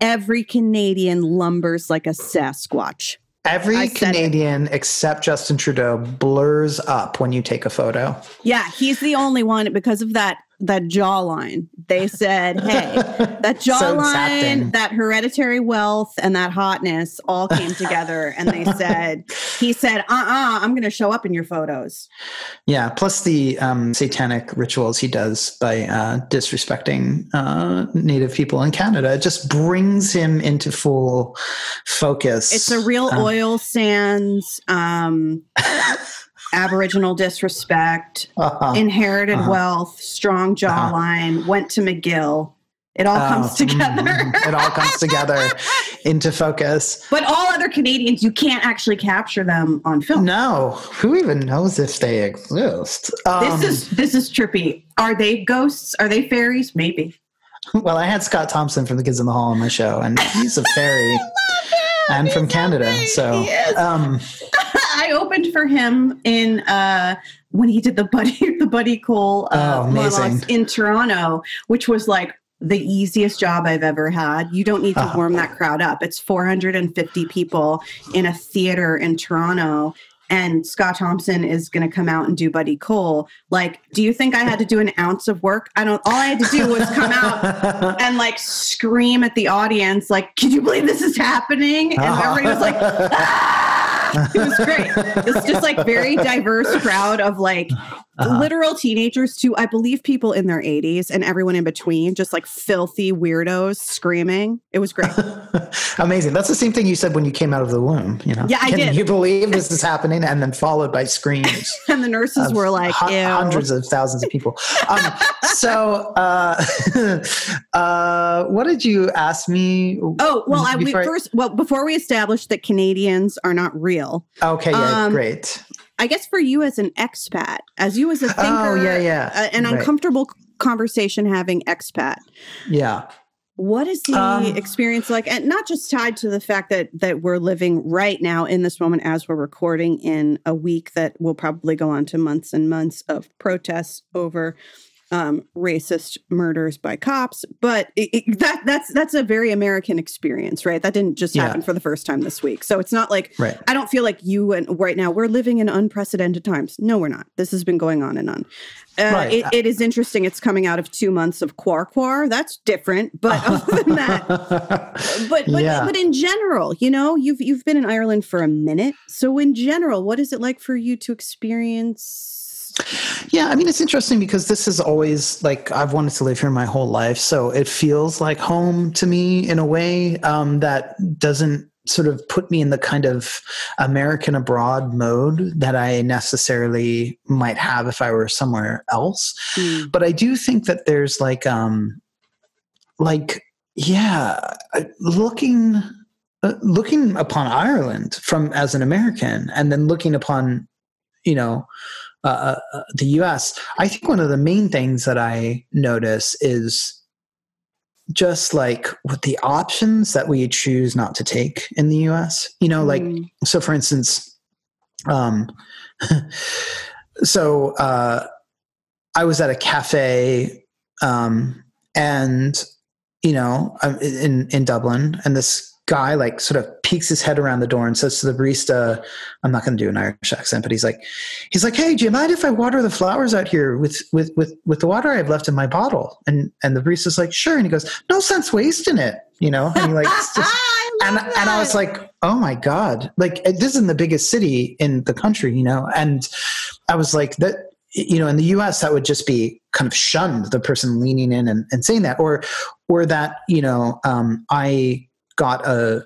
Every Canadian lumbers like a Sasquatch. Every said it. Canadian except Justin Trudeau blurs up when you take a photo. Yeah, he's the only one because of that that jawline. They said, "Hey, that jawline, exacting. that hereditary wealth, and that hotness all came together." And they said, "He said, uh-uh, I'm going to show up in your photos." Yeah, plus the um, satanic rituals he does by uh, disrespecting uh, Native people in Canada. It just brings him into full focus. It's a real Uh, oil sands, um, Aboriginal disrespect, uh-huh. inherited Uh-huh. wealth, strong jawline. Went to McGill. It all Oh, comes together. mhm. it all comes together into focus. But all other Canadians, you can't actually capture them on film. No, who even knows if they exist? Um, This is this is trippy. Are they ghosts? Are they fairies? Maybe. well, I had Scott Thompson from the Kids in the Hall on my show, and he's a fairy and from Canada. So, um, I opened for him in uh when he did the buddy the buddy Cole uh, Oh, monologues in Toronto, which was like the easiest job I've ever had. You don't need to warm that crowd up. It's 450 people in a theater in Toronto. And Scott Thompson is going to come out and do Buddy Cole. Like, do you think I had to do an ounce of work? I don't. All I had to do was come out and like scream at the audience, like, "Can you believe this is happening?" And everybody was like, "Ah!" it was great. It's just like very diverse crowd of like uh-huh. literal teenagers to, I believe, people in their 80s and everyone in between, just like filthy weirdos screaming. It was great. Amazing. That's the same thing you said when you came out of the womb. You know, yeah, I Can did. You believe this is happening, and then followed by screams. and the nurses were like, hundreds of thousands of people. Um, so, uh, uh, what did you ask me? Oh well, I, we, first well before we established that Canadians are not real. Okay, yeah, um, great. I guess for you as an expat, as you as a thinker, oh yeah, yeah, uh, an right. uncomfortable conversation having expat. Yeah. What is the um, experience like? And not just tied to the fact that that we're living right now in this moment as we're recording in a week that will probably go on to months and months of protests over um, racist murders by cops. But it, it, that that's that's a very American experience, right? That didn't just happen yeah. for the first time this week. So it's not like right. I don't feel like you and right now we're living in unprecedented times. No, we're not. This has been going on and on. Uh, right. it, it is interesting. It's coming out of two months of Quar Quar. That's different, but other than that, but but, yeah. but in general, you know, you've you've been in Ireland for a minute. So in general, what is it like for you to experience? Yeah, I mean, it's interesting because this is always like I've wanted to live here my whole life. So it feels like home to me in a way um, that doesn't sort of put me in the kind of American abroad mode that I necessarily might have if I were somewhere else. Mm. But I do think that there's like, um, like, yeah, looking uh, looking upon Ireland from as an American, and then looking upon, you know, uh, uh, the US, I think one of the main things that I notice is just like with the options that we choose not to take in the US. You know, like, mm. so for instance, um, so uh, I was at a cafe um, and, you know, in, in Dublin, and this guy like sort of peeks his head around the door and says to the barista, I'm not going to do an Irish accent, but he's like, he's like, Hey, do you mind if I water the flowers out here with, with, with, with the water I've left in my bottle? And, and the barista's like, sure. And he goes, no sense wasting it, you know? And he like, just, and, and I was like, oh my God, like this is the biggest city in the country, you know? And I was like, that, you know, in the US, that would just be kind of shunned, the person leaning in and, and saying that, or, or that, you know, um, I, got a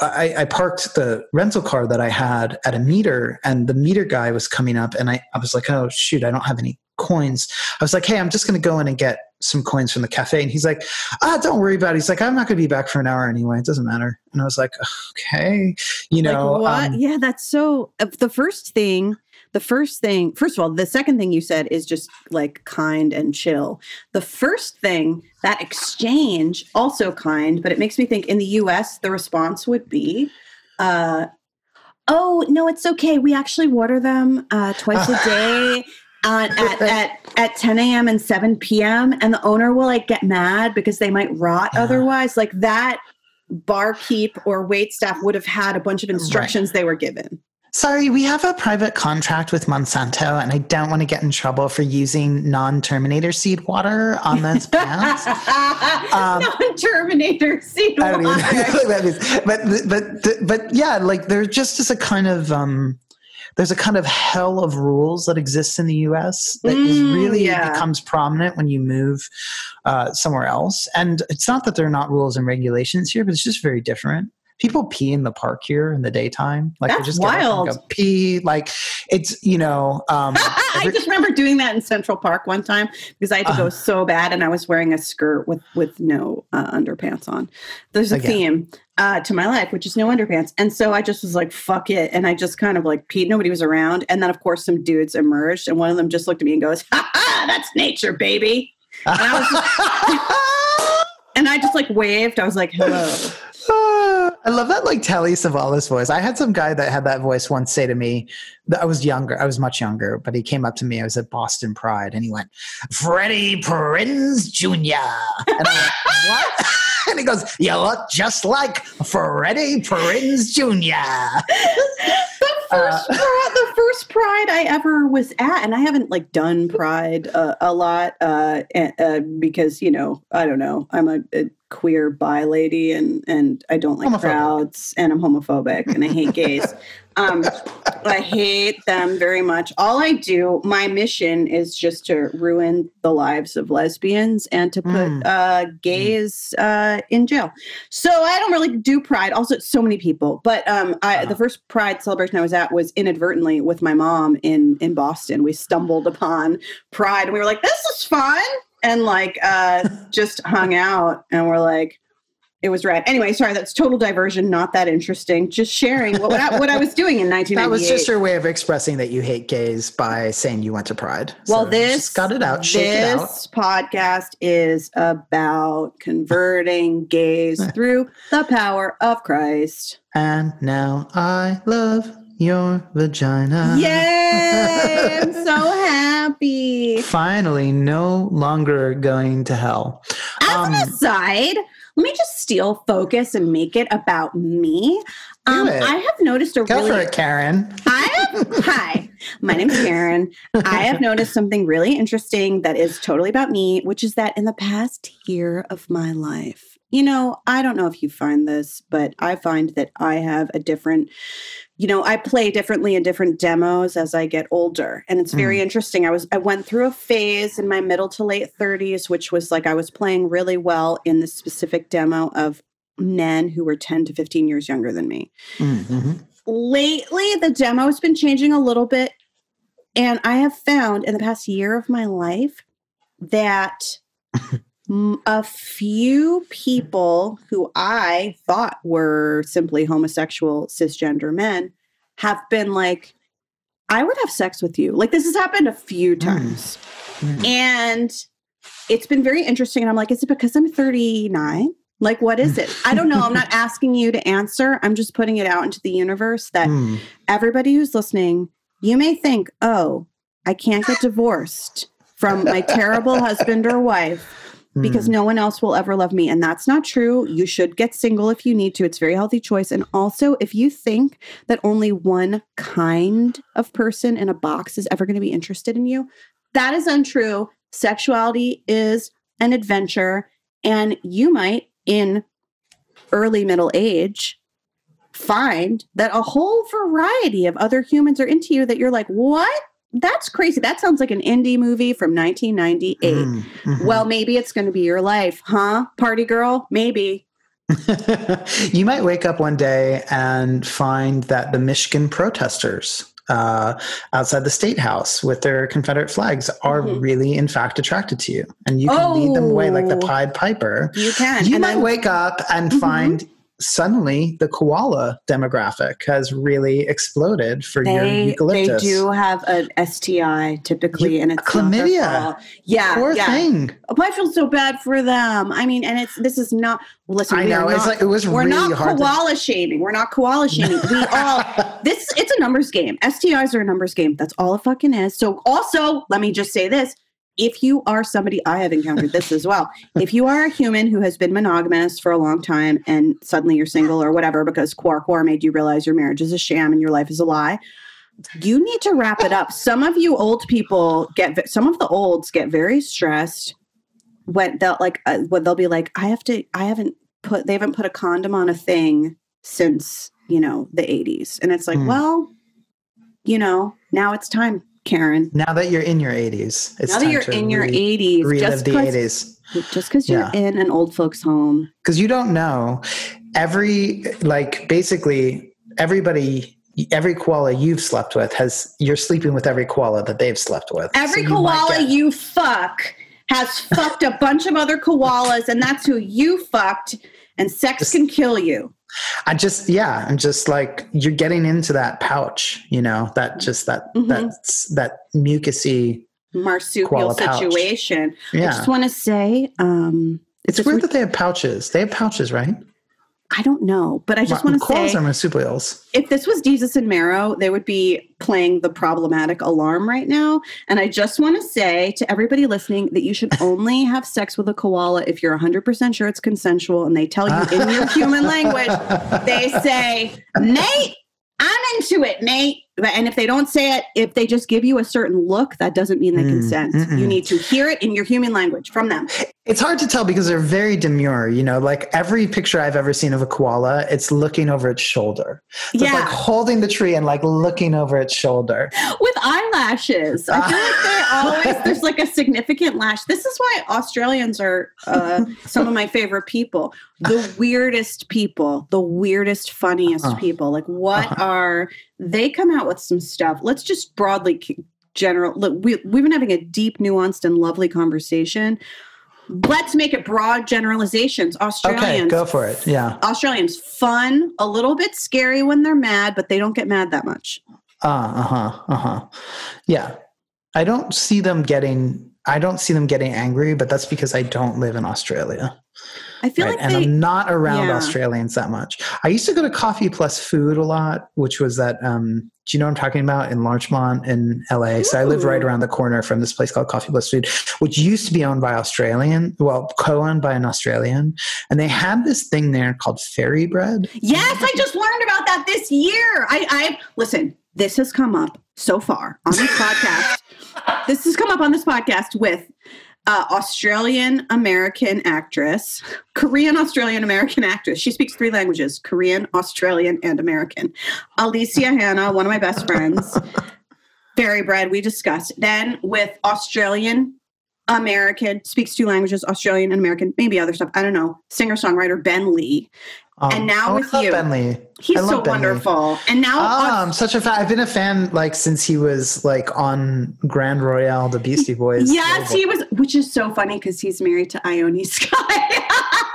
I, I, parked the rental car that I had at a meter, and the meter guy was coming up, and I, I was like, oh, shoot, I don't have any coins. I was like, hey, I'm just going to go in and get some coins from the cafe. And he's like, ah, don't worry about it. He's like, I'm not going to be back for an hour anyway. It doesn't matter. And I was like, okay, you know. Like what? Um, yeah, that's so. Uh, the first thing the first thing, first of all, the second thing you said is just like kind and chill. The first thing, that exchange, also kind, but it makes me think in the US, the response would be, uh, oh, no, it's okay. We actually water them uh, twice a day. Uh, at, at at 10 a.m. and 7 p.m. and the owner will like get mad because they might rot yeah. otherwise. Like that barkeep or wait staff would have had a bunch of instructions right. they were given. Sorry, we have a private contract with Monsanto, and I don't want to get in trouble for using non-terminator seed water on those plants. um, non-terminator seed water. that means, but but but yeah, like there just is a kind of um, there's a kind of hell of rules that exists in the U.S. that mm, really yeah. becomes prominent when you move uh, somewhere else. And it's not that there are not rules and regulations here, but it's just very different people pee in the park here in the daytime. Like That's just wild. Go pee. Like it's you know. Um, I just remember doing that in Central Park one time because I had to go uh, so bad, and I was wearing a skirt with with no uh, underpants on. There's a again. theme uh, to my life, which is no underpants, and so I just was like, "Fuck it," and I just kind of like peed. Nobody was around, and then of course some dudes emerged, and one of them just looked at me and goes, "Ha ha, that's nature, baby." And I was. and I just like waved. I was like, "Hello." I love that like Telly Savalas voice. I had some guy that had that voice once say to me that I was younger. I was much younger, but he came up to me. I was at Boston Pride and he went, Freddie Prinze Jr. And I went, what? and he goes, You look just like Freddie Prinze Jr. the first, uh, pride, the first Pride I ever was at, and I haven't like done Pride uh, a lot uh, uh, because you know I don't know I'm a, a, queer bi lady and and I don't like homophobic. crowds and I'm homophobic and I hate gays. Um, I hate them very much. All I do, my mission is just to ruin the lives of lesbians and to put Mm. uh, gays uh, in jail. So I don't really do Pride. Also, so many people. But um, I, the first Pride celebration I was at was inadvertently with my mom in in Boston. We stumbled upon Pride and we were like, "This is fun," and like uh, just hung out and we're like. It was rad. Anyway, sorry, that's total diversion. Not that interesting. Just sharing what, what, I, what I was doing in 1998. That was just your way of expressing that you hate gays by saying you went to Pride. Well, So this got it out, shake it out. This podcast is about converting gays through the power of Christ. And now I love your vagina. Yay! I'm so happy. Finally, no longer going to hell. As Um, an aside, let me just steal focus and make it about me. Do Um, it. I have noticed a Go really for it, Karen. I have, hi, my name's Karen. I have noticed something really interesting that is totally about me, which is that in the past year of my life, you know, I don't know if you find this, but I find that I have a different, you know, I play differently in different demos as I get older. And it's very interesting. I was, I went through a phase in my middle to late 30s, which was like I was playing really well in the specific demo of men who were 10 to 15 years younger than me Mm-hmm. lately the demo has been changing a little bit and i have found in the past year of my life that a few people who i thought were simply homosexual cisgender men have been like i would have sex with you. Like this has happened a few times. Mm. and it's been very interesting and i'm like is it because i'm 39 like what is it? I don't know. I'm not asking you to answer. I'm just putting it out into the universe that Mm. everybody who's listening, you may think, oh, I can't get divorced from my terrible husband or wife because Mm. no one else will ever love me. And that's not true. You should get single if you need to. It's a very healthy choice. And also, if you think that only one kind of person in a box is ever going to be interested in you, that is untrue. Sexuality is an adventure. And you might, in early middle age, find that a whole variety of other humans are into you that you're like, what? That's crazy. That sounds like an indie movie from 1998. Mm. Mhm. Well, maybe it's going to be your life, huh? Party girl? Maybe. you might wake up one day and find that the Michigan protesters uh, outside the state house with their Confederate flags are Mhm. really, in fact, attracted to you, and you can lead them away like the Oh. Pied Piper. You can. You and might wake up and Mhm. find suddenly the koala demographic has really exploded for your they, they do have an STI typically, and it's chlamydia. Yeah, Poor yeah. thing. Oh, I feel so bad for them. I mean, and it's this is not. Well, listen, I know. It's not- like it was we're really not hard. to- koala shaming. We're not koala shaming. We all this it's a numbers game. STIs are a numbers game. That's all it fucking is. So also, let me just say this. If you are somebody, I have encountered this as well. If you are a human who has been monogamous for a long time and suddenly you're single or whatever because Quar Quar made you realize your marriage is a sham and your life is a lie, you need to wrap it up. Some of you old people get, some of the olds get very stressed when they'll like, uh, when they'll be like, I have to, I haven't put, they haven't put a condom on a thing since, you know, the 80s. And it's like, Hmm. well, you know, now it's time, Karen. now that you're in your 80s, it's now that you're in your 80s, relive just the 'cause- 80s. just because you're Yeah. in an old folks home. because you don't know every like basically everybody every koala you've slept with has you're sleeping with every koala that they've slept with Every So you koala you fuck has fucked a bunch of other koalas, and that's who you fucked. And sex Just- can kill you. I just yeah i'm just like you're getting into that pouch you know that just that Mhm. that's that mucusy Marsupial situation. I just want to say, um, it's weird that they have pouches they have pouches right I don't know, but I just want to koalas say, are marsupials if this was Jesus and Marrow, they would be playing the problematic alarm right now. And I just want to say to everybody listening that you should only have sex with a koala if you're 100% sure it's consensual and they tell you in your human language, they say, mate, I'm into it, Nate. And if they don't say it, if they just give you a certain look, that doesn't mean they Mm, consent. mm-mm. You need to hear it in your human language from them. It's hard to tell because they're very demure. You know, like every picture I've ever seen of a koala, it's looking over its shoulder. So yeah, It's like holding the tree and like looking over its shoulder. with eyelashes. I feel like they always there's like a significant lash. This is why Australians are uh, some of my favorite people. The weirdest people, the weirdest, funniest Uh-huh. people. Like, what Uh-huh. are they? Come out with some stuff. Let's just broadly general. Look, we we've been having a deep, nuanced, and lovely conversation. Let's make it broad generalizations. Australians. Okay, go for it. Yeah. Australians fun, a little bit scary when they're mad, but they don't get mad that much. Uh huh. Uh huh. Yeah. I don't see them getting. I don't see them getting angry, but that's because I don't live in Australia. I feel right? like and they, I'm not around yeah. Australians that much. I used to go to Coffee Plus Food a lot, which was that. Um, do you know what I'm talking about in Larchmont in LA? So I live right around the corner from this place called Coffee Plus Food, which used to be owned by Australian, well, co-owned by an Australian, and they had this thing there called fairy bread. Yes, I just learned about that this year. I, I listen. This has come up so far on this podcast. This has come up on this podcast with uh, Australian American actress, Korean Australian American actress. She speaks three languages: Korean, Australian, and American. Alicia Hanna, one of my best friends. Fairy bread. We discussed then with Australian. American speaks two languages, Australian and American, maybe other stuff. I don't know. Singer songwriter Ben Lee. Um, And now with you. Ben Lee. He's so wonderful. And now Ah, I'm such a fan. I've been a fan like since he was like on Grand Royal, the Beastie Boys. yes, he was, which is so funny because he's married to Ione Skye.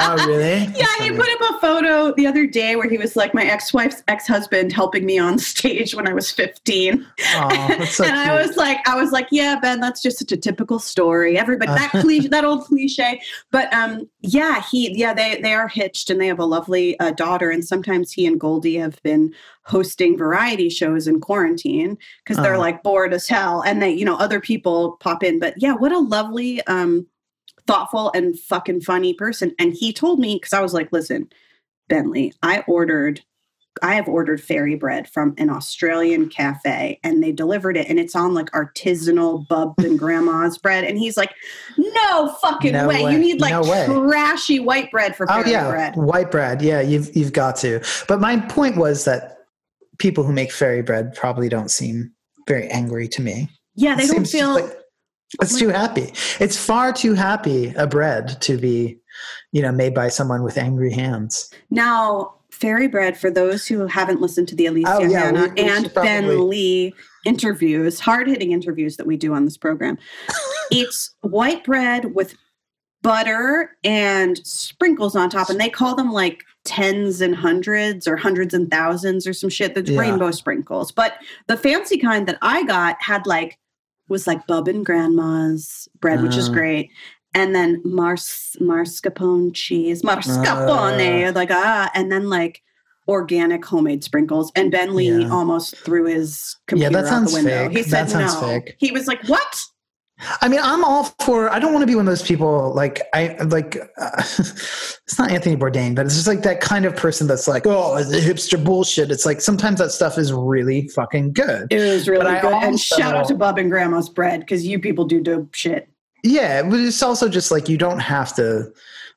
Oh, really? Yeah, he put up a photo the other day where he was like my ex-wife's ex-husband helping me on stage when I was 15. Oh, that's so and I was like, I was like, yeah, Ben, that's just such a typical story. Everybody that cliche, that old cliche. But um, yeah, he, yeah, they they are hitched and they have a lovely uh, daughter. And sometimes he and Goldie have been hosting variety shows in quarantine because they're Uh-huh. like bored as hell, and they, you know, other people pop in. But yeah, what a lovely, um, thoughtful and fucking funny person. And he told me because I was like, listen, Ben Lee, I ordered I have ordered fairy bread from an Australian cafe and they delivered it and it's on like artisanal bub and grandma's bread. And he's like, no fucking No way. way. You need like No trashy white bread for Oh fairy yeah, bread. white bread. Yeah, you've you've got to. But my point was that people who make fairy bread probably don't seem very angry to me. Yeah, they don't feel like- it's oh too happy. It's far too happy a bread to be, you know, made by someone with angry hands. now fairy bread for those who haven't listened to the Alicia Oh, yeah, we- we and probably- Ben Lee interviews, hard hitting interviews that we do on this program. it's white bread with butter and sprinkles on top, and they call them like tens and hundreds or hundreds and thousands or some shit. That's Yeah. rainbow sprinkles. But the fancy kind that I got had like was like bub and grandma's bread, which is Oh. great. And then mars mascarpone cheese, mascarpone, like ah, and then like organic homemade sprinkles. And Ben Lee Yeah. almost threw his Yeah, computer that out the sounds window. fake. He said no. fake. He was like, "What?" I mean, I'm all for. I don't want to be one of those people like I like. Uh, it's not Anthony Bourdain, but it's just like that kind of person that's like, oh, it's hipster bullshit. It's like sometimes that stuff is really fucking good. It was really But good. and shout out to Bub and Grandma's bread because you people do dope shit. Yeah, but it's also just like you don't have to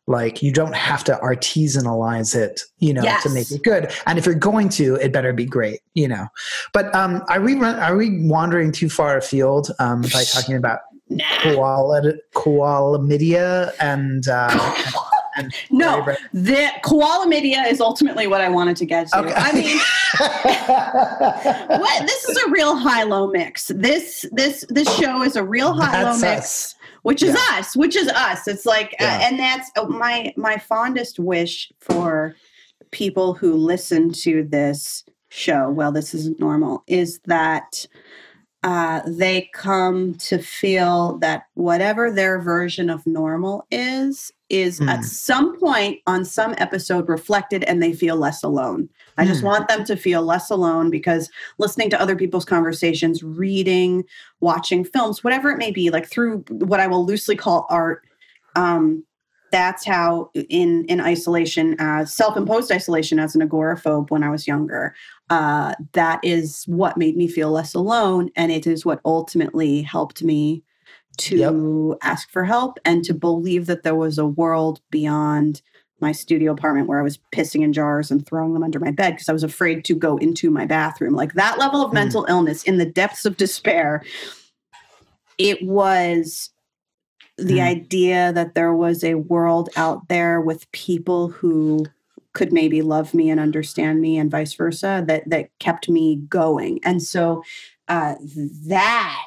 like you don't have to artisanalize it, you know, Yes. to make it good. And if you're going to, it better be great, you know. But um are we run, are we wandering too far afield um by talking about Nah. koala koala media and uh and No, the koala media is ultimately what I wanted to get to. Okay. I mean, what, this is a real high-low mix. This this this show is a real high-low mix, us. which is Yeah. us, which is us. It's like, uh, and that's uh, my my fondest wish for people who listen to this show. Well, this isn't normal. Is that uh, they come to feel that whatever their version of normal is is Hmm. at some point on some episode reflected and they feel less alone. I just Hmm. want them to feel less alone because listening to other people's conversations, reading, watching films, whatever it may be, like through what I will loosely call art, um, that's how in in isolation as self-imposed isolation as an agoraphobe when i was younger uh, that is what made me feel less alone and it is what ultimately helped me to yep. ask for help and to believe that there was a world beyond my studio apartment where I was pissing in jars and throwing them under my bed because I was afraid to go into my bathroom. Like that level of mm. mental illness in the depths of despair, it was the mm. idea that there was a world out there with people who could maybe love me and understand me and vice versa that that kept me going. And so uh, that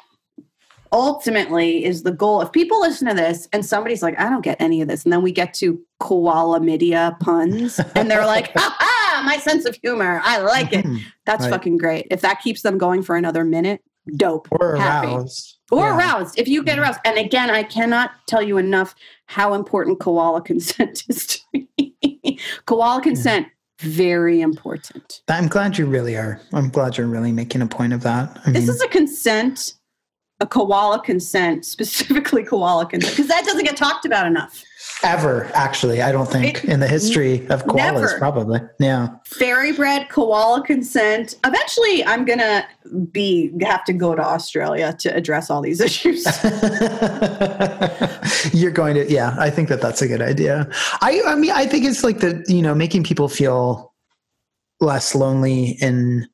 ultimately is the goal. If people listen to this and somebody's like, I don't get any of this, and then we get to koala media puns and they're like, ah, my sense of humor, I like it. Mm-hmm. That's right. fucking great. If that keeps them going for another minute, dope. Or happy. aroused. Or yeah. aroused. If you get aroused. And again, I cannot tell you enough how important koala consent is to me. Koala consent. Yeah very important. I'm glad you really are. I'm glad you're really making a point of that. I this mean, is a consent a koala consent, specifically koala consent, because that doesn't get talked about enough. Ever, actually, I don't think it, in the history of koalas, never. probably. Yeah. Fairy bread koala consent. Eventually, I'm gonna be have to go to Australia to address all these issues. You're going to, yeah. I think that that's a good idea. I, I mean, I think it's like the you know making people feel less lonely in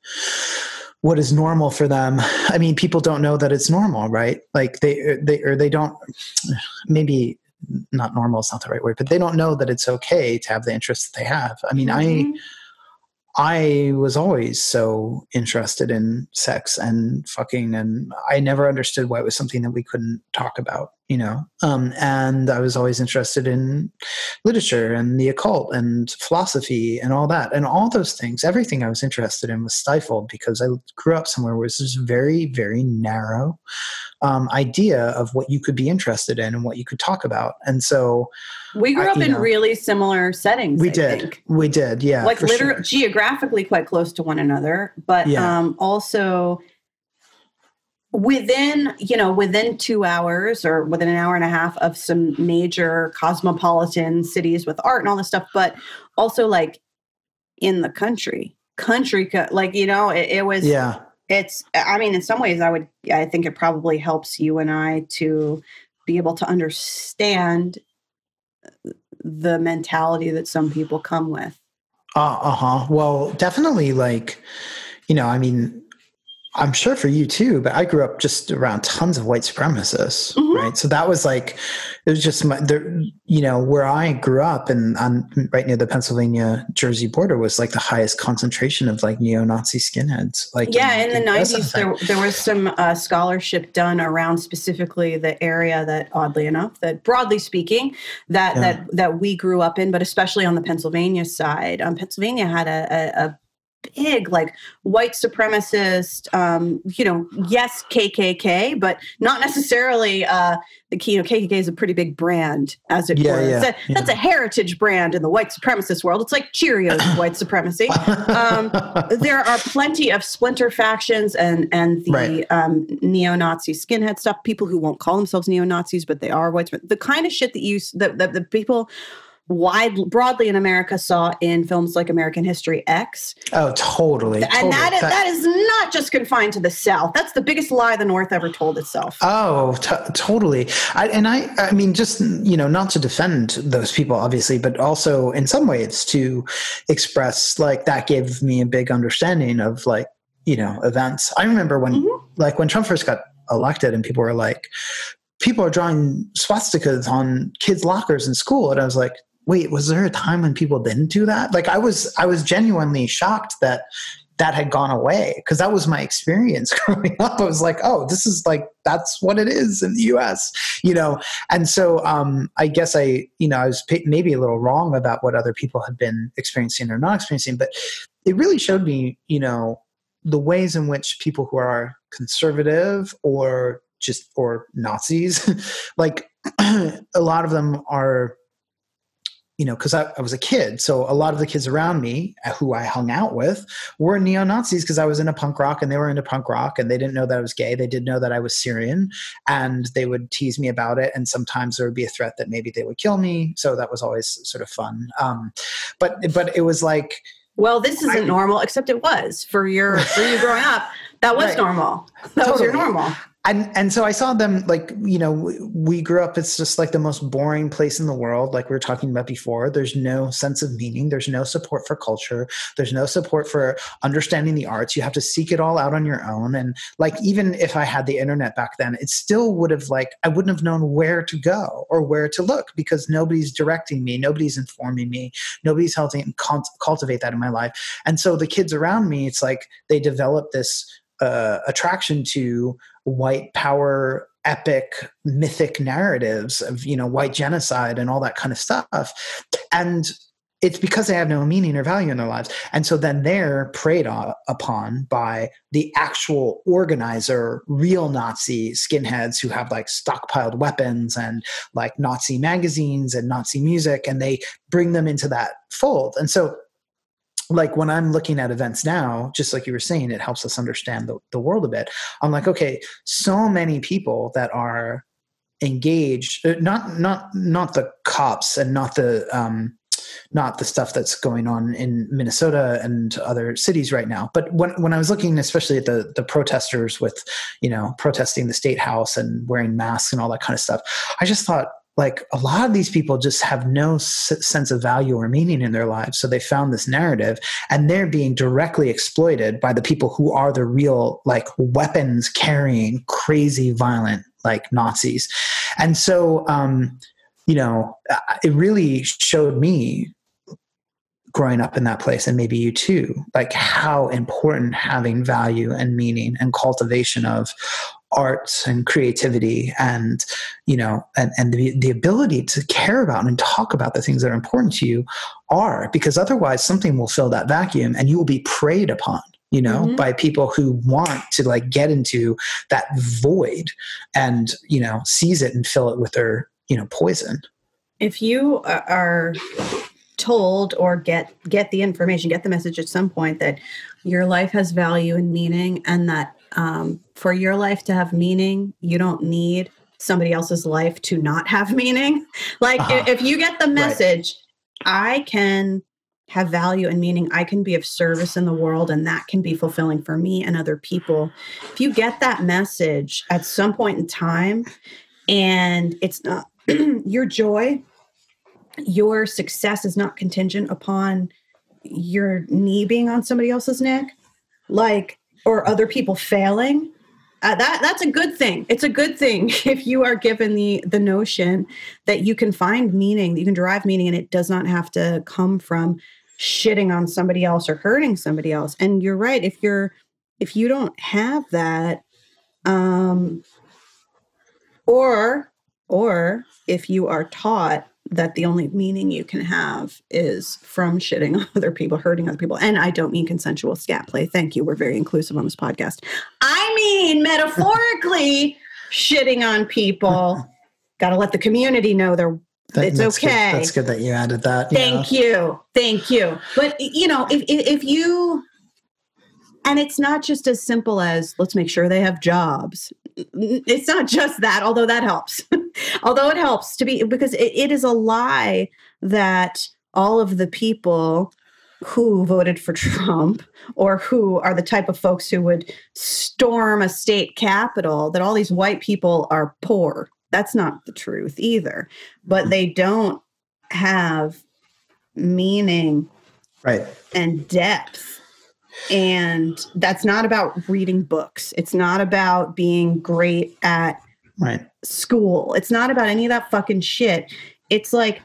what is normal for them i mean people don't know that it's normal right like they they or they don't maybe not normal is not the right word but they don't know that it's okay to have the interests that they have i mean mm-hmm. i I was always so interested in sex and fucking, and I never understood why it was something that we couldn't talk about, you know. Um, and I was always interested in literature and the occult and philosophy and all that, and all those things. Everything I was interested in was stifled because I grew up somewhere where this very, very narrow um, idea of what you could be interested in and what you could talk about. And so we grew I, up in know, really similar settings. We I did. Think. We did. Yeah. Like literally sure. geographically quite close to one another, but yeah. um, also within you know within two hours or within an hour and a half of some major cosmopolitan cities with art and all this stuff but also like in the country country like you know it, it was yeah it's i mean in some ways i would i think it probably helps you and i to be able to understand the mentality that some people come with. Uh, uh-huh. Well definitely like you know i mean I'm sure for you too, but I grew up just around tons of white supremacists, mm-hmm. right? So that was like, it was just my, the, you know, where I grew up and on right near the Pennsylvania Jersey border was like the highest concentration of like neo-Nazi skinheads. Like, yeah, in, in the nineties, there, there was some uh, scholarship done around specifically the area that, oddly enough, that broadly speaking, that yeah. that that we grew up in, but especially on the Pennsylvania side, um, Pennsylvania had a, a, a big like white supremacist um you know yes kkk but not necessarily uh the you know kkk is a pretty big brand as it yeah, were. Yeah, a, yeah. that's a heritage brand in the white supremacist world. It's like cheerios white supremacy. Um there are plenty of splinter factions and and the right. um neo-nazi skinhead stuff. People who won't call themselves neo-nazis but they are white the kind of shit that you that, that the people wide broadly in America saw in films like American History X. Oh, totally. And totally. that is, that is not just confined to the South. That's the biggest lie the North ever told itself. Oh, t- totally. I, and I, I mean, just you know, not to defend those people, obviously, but also in some ways to express like that gave me a big understanding of like you know events. I remember when mm-hmm. like when Trump first got elected, and people were like, people are drawing swastikas on kids' lockers in school, and I was like, wait, was there a time when people didn't do that? Like I was, I was genuinely shocked that that had gone away because that was my experience growing up. I was like, oh, this is like that's what it is in the U.S. You know, and so um, I guess I, you know, I was maybe a little wrong about what other people had been experiencing or not experiencing, but it really showed me, you know, the ways in which people who are conservative or just or Nazis, like a lot of them are you know, because I, I, was a kid. So a lot of the kids around me uh, who I hung out with were neo Nazis because I was into punk rock and they were into punk rock and they didn't know that I was gay. They did know that I was Syrian and they would tease me about it. And sometimes there would be a threat that maybe they would kill me. So that was always sort of fun. Um, but, but it was like, well, this isn't I, normal, except it was for your for you growing up. That was right. normal. That totally. was your normal and and so I saw them like you know we grew up it's just like the most boring place in the world like we were talking about before. There's no sense of meaning. There's no support for culture. There's no support for understanding the arts. You have to seek it all out on your own. And like even if I had the internet back then it still would have like I wouldn't have known where to go or where to look because nobody's directing me. Nobody's informing me. Nobody's helping cultivate that in my life. And so the kids around me it's like they develop this uh, attraction to white power epic mythic narratives of you know white genocide and all that kind of stuff. And it's because they have no meaning or value in their lives. And so then they're preyed upon by the actual organizer real nazi skinheads who have like stockpiled weapons and like nazi magazines and nazi music and they bring them into that fold. And so like when I'm looking at events now, just like you were saying, it helps us understand the, the world a bit. I'm like, okay, so many people that are engaged, uh, not not not the cops and not the um, not the stuff that's going on in Minnesota and other cities right now. But when when I was looking, especially at the the protesters with, you know, protesting the state house and wearing masks and all that kind of stuff, I just thought, like a lot of these people just have no s- sense of value or meaning in their lives. So they found this narrative and they're being directly exploited by the people who are the real like weapons carrying crazy violent like nazis. And so um you know it really showed me growing up in that place and maybe you too like how important having value and meaning and cultivation of arts and creativity and you know and, and the, the ability to care about and talk about the things that are important to you are because otherwise something will fill that vacuum and you will be preyed upon you know mm-hmm. by people who want to like get into that void and you know seize it and fill it with their you know poison if you are told or get get the information get the message at some point that your life has value and meaning and that um, for your life to have meaning, you don't need somebody else's life to not have meaning. Like uh-huh. if, if, you get the message, right. I can have value and meaning, I can be of service in the world, and that can be fulfilling for me and other people. If you get that message at some point in time, and it's not your joy, your success is not contingent upon your knee being on somebody else's neck. Like or other people failing uh, that that's a good thing. It's a good thing if you are given the the notion that you can find meaning you can derive meaning and it does not have to come from shitting on somebody else or hurting somebody else. And you're right if you're if you don't have that um or or if you are taught that the only meaning you can have is from shitting on other people, hurting other people. And I don't mean consensual scat play. Thank you. We're very inclusive on this podcast. I mean metaphorically shitting on people. Got to let the community know they're that, it's that's okay. Good. That's good that you added that. Thank you. Thank you. But you know, if if you and it's not just as simple as let's make sure they have jobs it's not just that, although that helps. although it helps to be because it, it is a lie that all of the people who voted for Trump or who are the type of folks who would storm a state capitol, that all these white people are poor. That's not the truth either. But they don't have meaning right and depth and that's not about reading books. It's not about being great at right. school. It's not about any of that fucking shit. It's like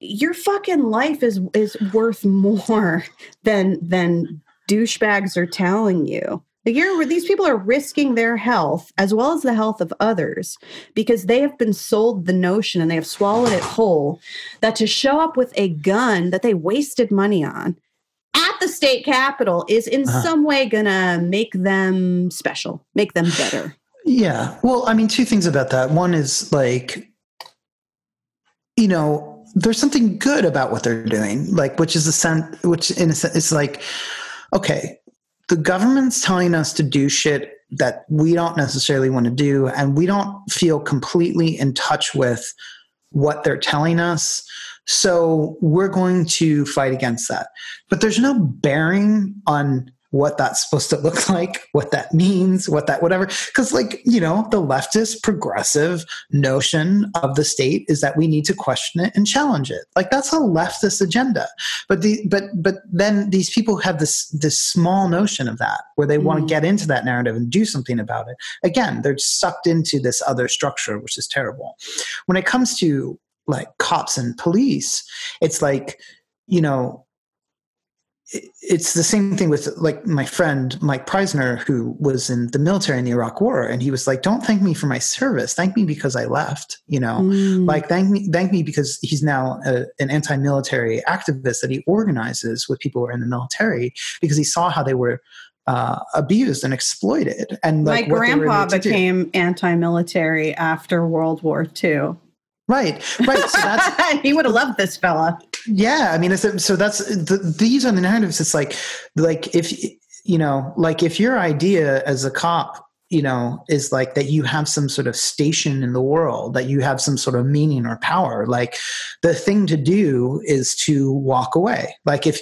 your fucking life is is worth more than than douchebags are telling you. Like you're, these people are risking their health as well as the health of others because they have been sold the notion and they have swallowed it whole that to show up with a gun that they wasted money on at the state capitol is in uh-huh. some way going to make them special, make them better. Yeah. Well, I mean, two things about that. One is like, you know, there's something good about what they're doing, like which is a sense, which in a sense, it's like, okay, the government's telling us to do shit that we don't necessarily want to do, and we don't feel completely in touch with what they're telling us. So we're going to fight against that. But there's no bearing on what that's supposed to look like, what that means, what that whatever. Because, like, you know, the leftist progressive notion of the state is that we need to question it and challenge it. Like that's a leftist agenda. But the but but then these people have this this small notion of that where they mm. want to get into that narrative and do something about it. Again, they're sucked into this other structure, which is terrible. When it comes to like cops and police, it's like, you know, it's the same thing with like my friend Mike Prysner, who was in the military in the Iraq War, and he was like, "Don't thank me for my service. Thank me because I left." You know, mm. like thank me, thank me because he's now a, an anti-military activist that he organizes with people who are in the military because he saw how they were uh, abused and exploited. And like, my grandpa became anti-military after World War II. Right, right. So that's he would have loved this fella. Yeah, I mean, so that's the, these are the narratives. It's like, like if you know, like if your idea as a cop you know is like that you have some sort of station in the world that you have some sort of meaning or power. Like the thing to do is to walk away. Like if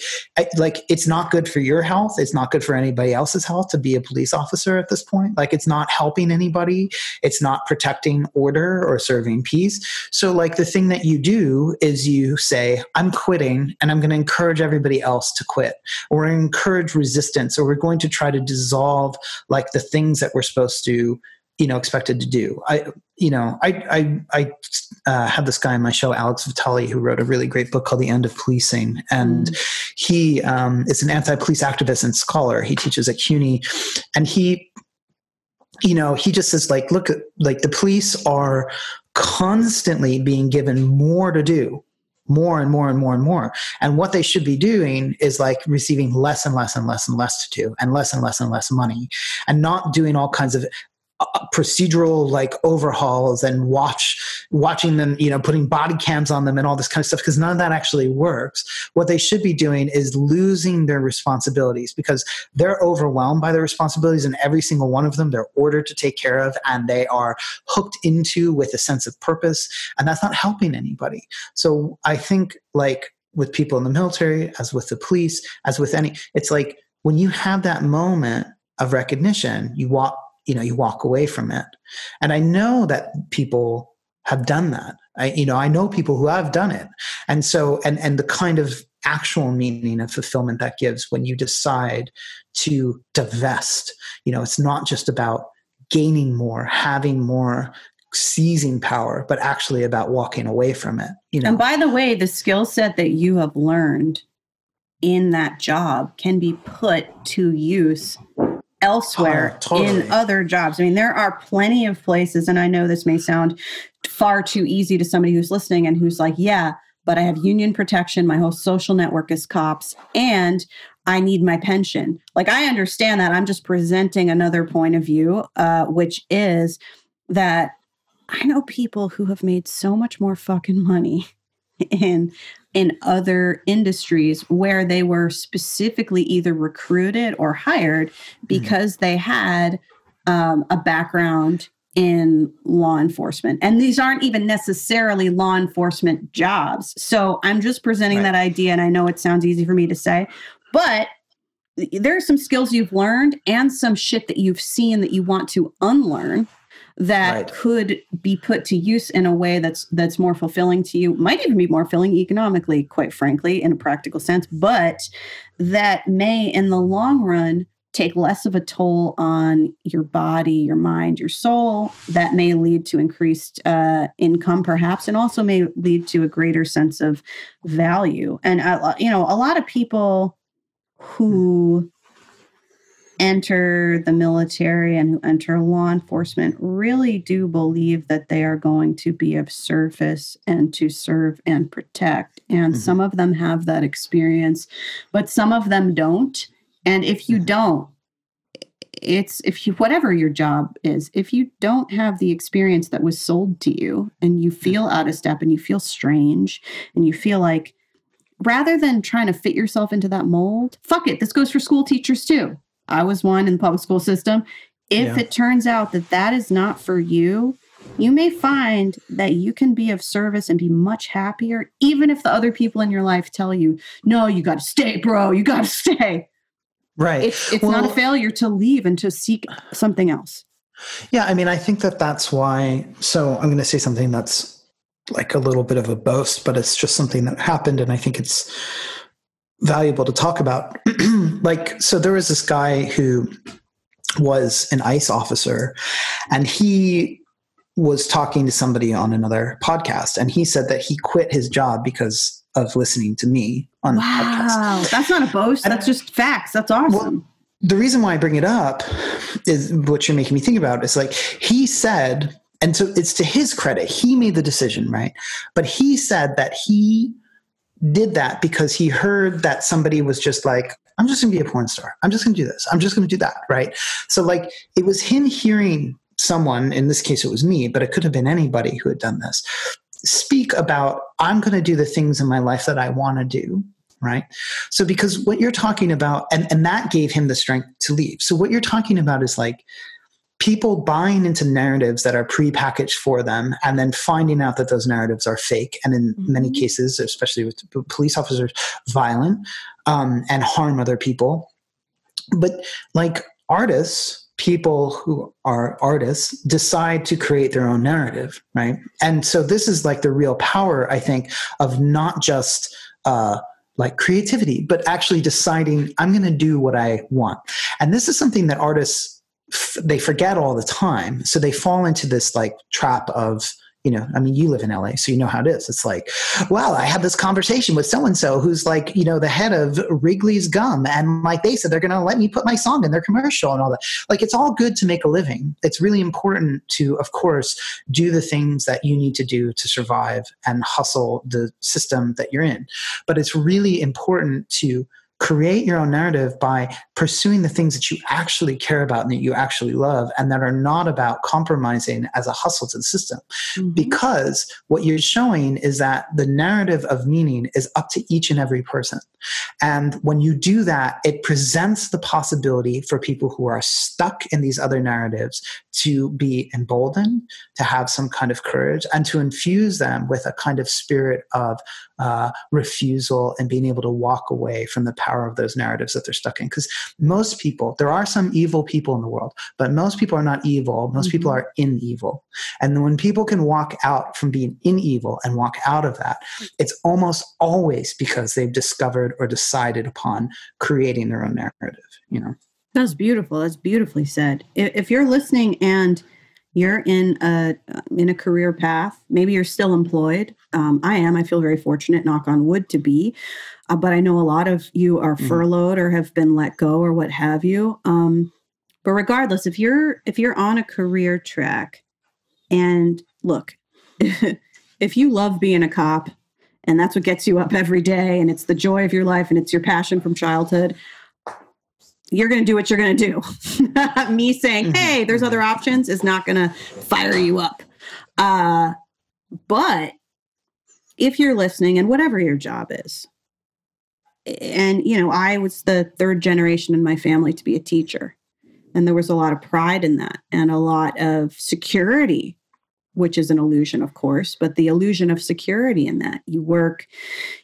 like it's not good for your health. It's not good for anybody else's health to be a police officer at this point. Like it's not helping anybody. It's not protecting order or serving peace. So like the thing that you do is you say i'm quitting and i'm going to encourage everybody else to quit. Or encourage resistance or we're going to try to dissolve like the things that we're supposed to you know expected to do. I you know i i i uh, had this guy on my show alex vitale who wrote a really great book called the end of policing. And mm. he um, is an anti-police activist and scholar. He teaches at cuny. And he you know he just says like look like the police are constantly being given more to do more and more and more and more. And what they should be doing is like receiving less and less and less and less to do and less and less and less money and not doing all kinds of procedural like overhauls and watch watching them you know putting body cams on them and all this kind of stuff because none of that actually works. What they should be doing is losing their responsibilities because they're overwhelmed by their responsibilities and every single one of them they're ordered to take care of and they are hooked into with a sense of purpose and that's not helping anybody. So i think like with people in the military as with the police as with any it's like when you have that moment of recognition you walk you know you walk away from it. And i know that people have done that. I you know i know people who have done it. And so and and the kind of actual meaning and fulfillment that gives when you decide to divest you know it's not just about gaining more having more seizing power but actually about walking away from it you know? And by the way the skill set that you have learned in that job can be put to use elsewhere oh, totally. in other jobs. I mean, there are plenty of places, and I know this may sound far too easy to somebody who's listening and who's like, yeah, but I have union protection. My whole social network is cops, and I need my pension. Like, I understand that. I'm just presenting another point of view, uh, which is that I know people who have made so much more fucking money in in other industries where they were specifically either recruited or hired mm-hmm. because mm-hmm. they had um, a background in law enforcement. And these aren't even necessarily law enforcement jobs. So I'm just presenting right. that idea. And I know it sounds easy for me to say, but there are some skills you've learned and some shit that you've seen that you want to unlearn that right. could be put to use in a way that's that's more fulfilling to you. Might even be more fulfilling economically quite frankly in a practical sense but that may in the long run take less of a toll on your body your mind your soul. That may lead to increased uh, income perhaps and also may lead to a greater sense of value. And uh, you know a lot of people who enter the military and who enter law enforcement really do believe that they are going to be of service and to serve and protect. And mm-hmm. some of them have that experience, but some of them don't. And if you mm-hmm. don't, it's if you whatever your job is if you don't have the experience that was sold to you and you feel out of step and you feel strange and you feel like rather than trying to fit yourself into that mold fuck it this goes for school teachers too i was one in the public school system if Yeah. it turns out that that is not for you you may find that you can be of service and be much happier even if the other people in your life tell you no you got to stay bro you got to stay Right. it's it's not a failure to leave and to seek something else. Yeah, I mean, I think that that's why. So I'm going to say something that's like a little bit of a boast, but it's just something that happened, and I think it's valuable to talk about. like, so there was this guy who was an ICE officer, and he was talking to somebody on another podcast, and he said that he quit his job because of listening to me on the podcast. that's not a boast. That's just facts. That's awesome. the reason why I bring it up is what you're making me think about. Is like he said, and so it's to his credit, he made the decision, right? But he said that he did that because he heard that somebody was just like, I'm just gonna be a porn star. I'm just gonna do this. I'm just gonna do that, right? So like it was him hearing someone, in this case it was me, but it could have been anybody who had done this, speak about I'm gonna do the things in my life that I wanna do, right? So because what you're talking about, and, and that gave him the strength to leave. So what you're talking about is like people buying into narratives that are prepackaged for them and then finding out that those narratives are fake and in many Mhm. cases especially with police officers violent um, and harm other people. But like artists people who are artists decide to create their own narrative right? And so this is like the real power i think of not just uh, like creativity but actually deciding i'm going to do what i want. And this is something that artists they forget all the time. So they fall into this like trap of you know i mean you live in la so you know how it is. It's like well i had this conversation with so and so who's like you know the head of wrigley's gum and like they said they're going to let me put my song in their commercial and all that. Like it's all good to make a living. It's really important to of course do the things that you need to do to survive and hustle the system that you're in. But it's really important to create your own narrative by pursuing the things that you actually care about and that you actually love and that are not about compromising as a hustle to the system Mhm. because what you're showing is that the narrative of meaning is up to each and every person. And when you do that, it presents the possibility for people who are stuck in these other narratives to be emboldened, to have some kind of courage, and to infuse them with a kind of spirit of uh, refusal and being able to walk away from the power of those narratives that they're stuck in. Because most people, there are some evil people in the world, but most people are not evil. Most people Mhm. are in evil. And when people can walk out from being in evil and walk out of that, it's almost always because they've discovered or decided upon creating their own narrative, you know? That's beautiful. That's beautifully said. If you're listening and you're in a in a career path, maybe you're still employed. Um, I am. I feel very fortunate, knock on wood, to be. Uh, but I know a lot of you are Mhm. furloughed or have been let go or what have you. Um, but regardless, if you're if you're on a career track, and look, if you love being a cop and that's what gets you up every day and it's the joy of your life and it's your passion from childhood you're going to do what you're going to do me saying Mhm. hey there's other options is not going to fire you up uh, but if you're listening and whatever your job is and you know i was the third generation in my family to be a teacher. And there was a lot of pride in that and a lot of security which is an illusion of course but the illusion of security in that. You work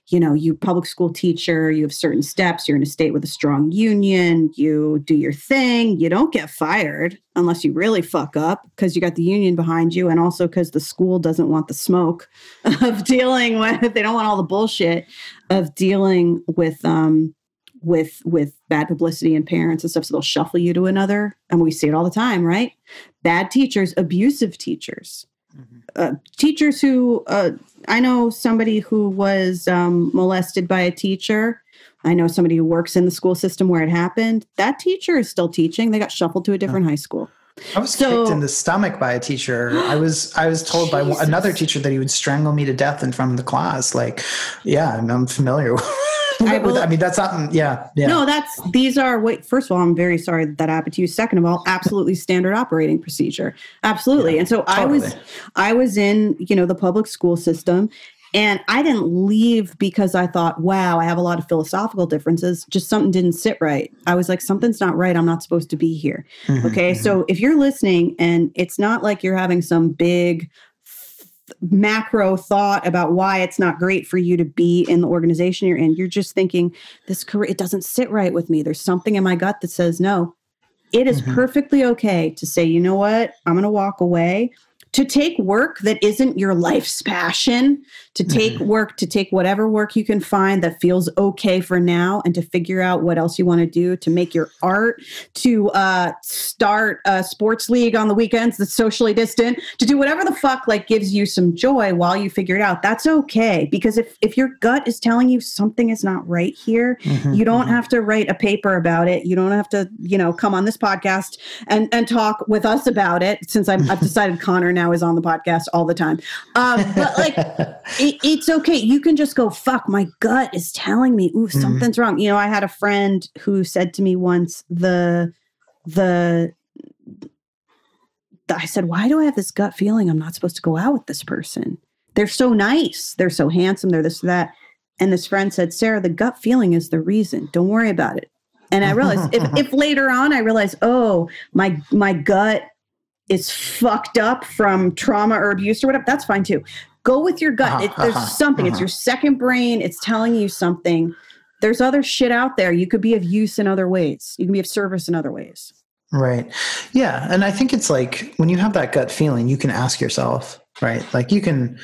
you know you public school teacher you have certain steps you're in a state with a strong union you do your thing you don't get fired unless you really fuck up because you got the union behind you and also because the school doesn't want the smoke of dealing with they don't want all the bullshit of dealing with um with with bad publicity and parents and stuff so they'll shuffle you to another and we see it all the time right? Bad teachers abusive teachers uh, teachers who uh, I know somebody who was um, molested by a teacher. I know somebody who works in the school system where it happened. That teacher is still teaching. They got shuffled to a different high school. I was So- kicked in the stomach by a teacher. I was I was told by another teacher that he would strangle me to death in front of the class. Like, yeah, I'm, I'm familiar. I, I, mean, that's not, yeah, yeah. No, that's, these are, wait, first of all, I'm very sorry that that happened to you. Second of all, absolutely standard operating procedure. Absolutely. Yeah, and so totally. I was, I was in, you know, the public school system and I didn't leave because I thought, wow, I have a lot of philosophical differences. Just something didn't sit right. I was like, something's not right. I'm not supposed to be here. Mm-hmm, okay. Mm-hmm. So if you're listening and it's not like you're having some big macro thought about why it's not great for you to be in the organization you're in, you're just thinking, this career, it doesn't sit right with me. There's something in my gut that says no. It is mm-hmm. perfectly okay to say, you know what, I'm going to walk away to take work that isn't your life's passion, to take mm-hmm. work, to take whatever work you can find that feels okay for now, and to figure out what else you want to do to make your art, to uh, start a sports league on the weekends that's socially distant, to do whatever the fuck like gives you some joy while you figure it out. That's okay because if if your gut is telling you something is not right here, mm-hmm. you don't mm-hmm. have to write a paper about it. You don't have to, you know, come on this podcast and and talk with us about it. Since I've, I've decided Conner now is on the podcast all the time. Um, but like, it, it's okay. You can just go, fuck, my gut is telling me, ooh, mm-hmm. something's mm-hmm. wrong. You know, I had a friend who said to me once, the, the, I said, why do I have this gut feeling I'm not supposed to go out with this person? They're so nice. They're so handsome. They're this, that. And this friend said, Sara, the gut feeling is the reason. Don't worry about it. And I realized if, if later on I realized, oh, my my gut is fucked up from trauma or abuse or whatever, that's fine too. Go with your gut. Uh-huh, it, there's uh-huh, something. Uh-huh. It's your second brain. It's telling you something. There's other shit out there. You could be of use in other ways. You can be of service in other ways. Right. Yeah. And I think it's like when you have that gut feeling, you can ask yourself, right? Like you can,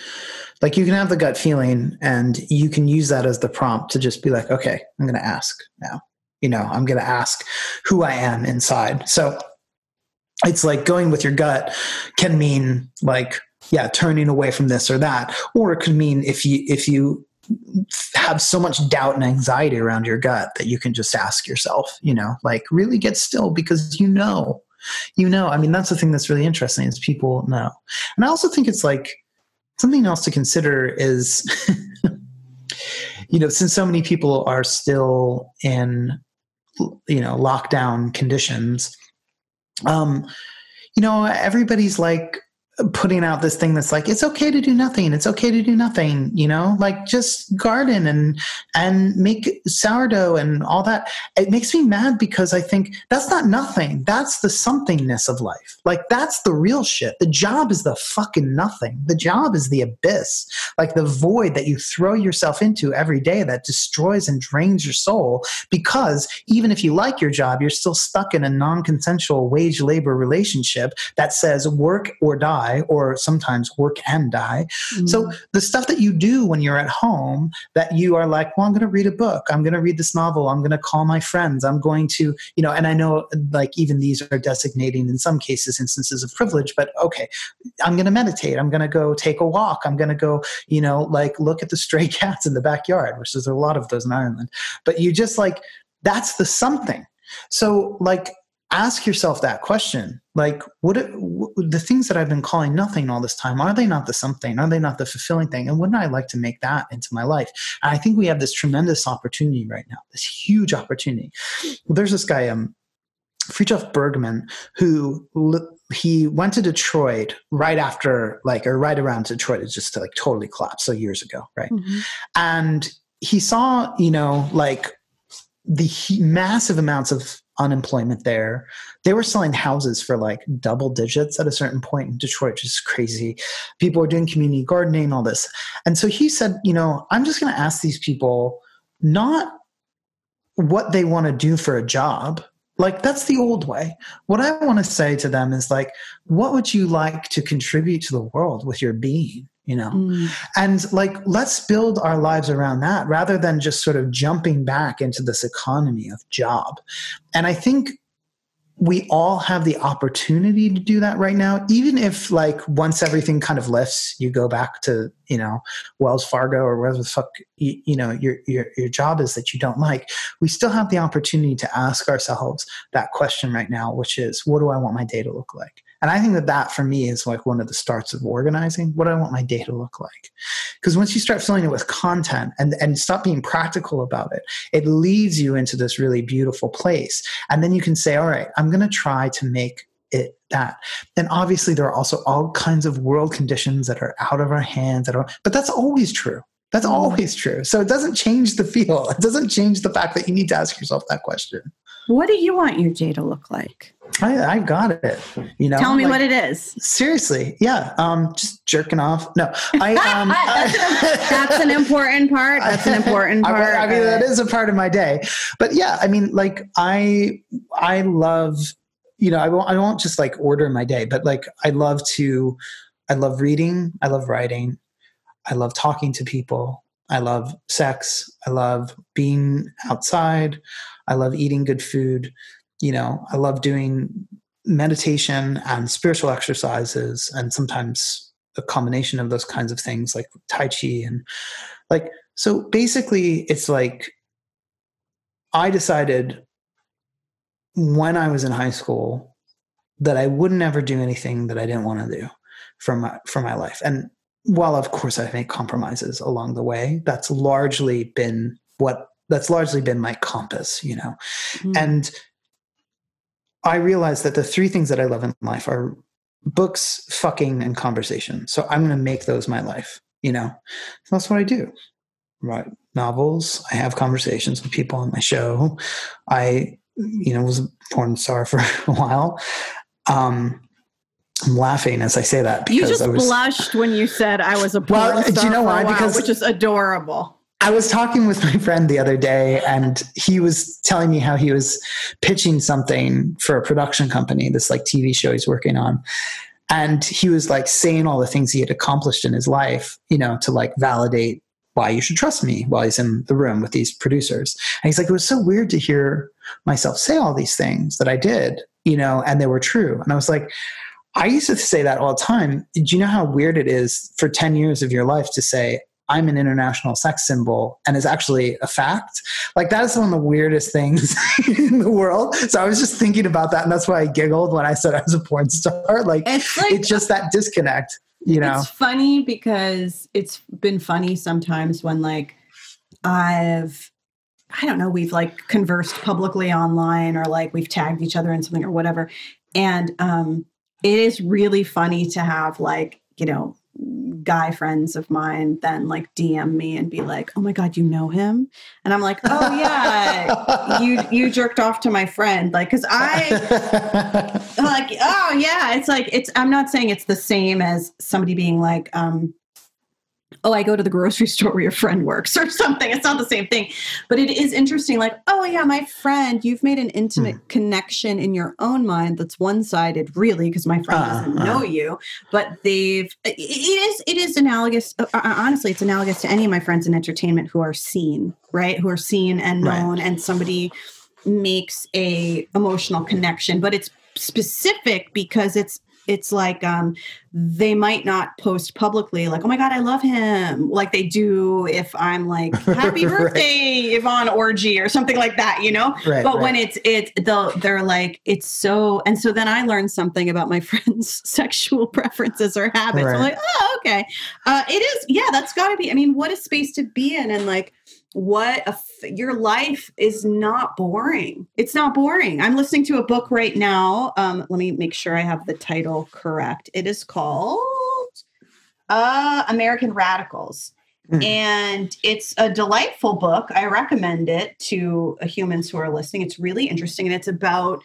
like you can have the gut feeling and you can use that as the prompt to just be like, okay, I'm going to ask now. You know, I'm going to ask who I am inside. So it's like going with your gut can mean like yeah turning away from this or that or it could mean if you if you have so much doubt and anxiety around your gut that you can just ask yourself you know like really get still because you know you know. I mean that's the thing that's really interesting is people know. And i also think it's like something else to consider is you know since so many people are still in you know lockdown conditions um, you know, everybody's like putting out this thing that's like it's okay to do nothing. It's okay to do nothing you know? Like just garden and and make sourdough and all that. It makes me mad because i think that's not nothing. That's the somethingness of life. Like that's the real shit. The job is the fucking nothing. The job is the abyss. Like the void that you throw yourself into every day that destroys and drains your soul because even if you like your job you're still stuck in a non-consensual wage labor relationship that says work or die die or sometimes work and die. Mm-hmm. So the stuff that you do when you're at home that you are like, well, I'm going to read a book. I'm going to read this novel. I'm going to call my friends. I'm going to, you know, and I know like even these are designating in some cases instances of privilege, but okay, I'm going to meditate. I'm going to go take a walk. I'm going to go, you know, like look at the stray cats in the backyard, which there's a lot of those in Ireland. But you just like, that's the something. So like ask yourself that question like what, what, the things that i've been calling nothing all this time are they not the something are they not the fulfilling thing and wouldn't i like to make that into my life and i think we have this tremendous opportunity right now this huge opportunity well, there's this guy um Frithjof Bergmann, who he went to Detroit right after, like, or right around Detroit, it just like totally collapsed. So years ago, right? Mm-hmm. And he saw, you know, like the massive amounts of unemployment there. They were selling houses for like double digits at a certain point in Detroit, just crazy. People were doing community gardening, all this. And so he said, you know, I'm just going to ask these people not what they want to do for a job. Like that's the old way. What I want to say to them is like, what would you like to contribute to the world with your being? You know? Mm. and like let's build our lives around that rather than just sort of jumping back into this economy of job. And i think we all have the opportunity to do that right now even if like once everything kind of lifts you go back to you know wells fargo or wherever the fuck you, you know your, your your job is that you don't like we still have the opportunity to ask ourselves that question right now which is what do i want my day to look like And I think that that for me is like one of the starts of organizing. What I want my day to look like? Because once you start filling it with content and, and stop being practical about it, it leads you into this really beautiful place. And then you can say, all right, I'm going to try to make it that. And obviously, there are also all kinds of world conditions that are out of our hands. That are, but that's always true. That's mm-hmm. always true. So it doesn't change the feel. It doesn't change the fact that you need to ask yourself that question. What do you want your day to look like? I, I got it. You know, tell me like, what it is. Seriously, yeah. Um, just jerking off. No, I. Um, that's, I, that's, an important part. That's an important part. I, I mean, that is a part of my day. But yeah, I mean, like I, I love. You know, I won't. I won't just like order my day, but like I love to. I love reading. I love writing. I love talking to people. I love sex. I love being outside. I love eating good food you know, I love doing meditation and spiritual exercises and sometimes a combination of those kinds of things like Tai Chi and like, so basically it's like I decided when I was in high school that I would never do anything that I didn't want to do for my for my life. And while of course I make compromises along the way, that's largely been what that's largely been my compass, you know. Mm. And I realized that the three things that I love in life are books, fucking, and conversation. So I'm going to make those my life. You know, so that's what I do. Write novels. I have conversations with people on my show. I, you know, was a porn star for a while. Um, I'm laughing as I say that because you just was, blushed when you said I was a porn well, star do you know why? While, because which is adorable. I was talking with my friend the other day, and he was telling me how he was pitching something for a production company, this like TV show he's working on. And he was like saying all the things he had accomplished in his life, you know, to like validate why you should trust me while he's in the room with these producers. And he's like, it was so weird to hear myself say all these things that I did, you know, and they were true. And I was like, I used to say that all the time. Do you know how weird it is for 10 years of your life to say, I'm an international sex symbol and is actually a fact. Like that is one of the weirdest things in the world. So I was just thinking about that, and that's why I giggled when I said I was a porn star. Like it's, like, it's just that disconnect, you know. It's funny because it's been funny sometimes when like I've I don't know, we've like conversed publicly online or like we've tagged each other in something or whatever. And um it is really funny to have like, you know, guy friends of mine then like DM me and be like, "Oh my god, you know him?" And I'm like, "Oh yeah, you you jerked off to my friend." Like cuz I like, "Oh yeah, it's like it's I'm not saying it's the same as somebody being like um oh, I go to the grocery store where your friend works or something. It's not the same thing. But it is interesting, like, oh, yeah, my friend, you've made an intimate mm. connection in your own mind that's one sided, really, because my friend uh, doesn't uh. know you. But they've, it is, it is analogous. Uh, uh, honestly, it's analogous to any of my friends in entertainment who are seen, right? Who are seen and known, right. and somebody makes a emotional connection, but it's specific because it's it's like um, they might not post publicly like oh my god i love him like they do if i'm like happy birthday right. yvonne orgy or something like that you know right, but right. when it's it's they'll they're like it's so and so then i learned something about my friends sexual preferences or habits i'm like oh okay uh, it is yeah that's got to be i mean what a space to be in and like what a your life is not boring it's not boring i'm listening to a book right now um let me make sure i have the title correct it is called uh american radicals mm. and it's a delightful book i recommend it to humans who are listening it's really interesting and it's about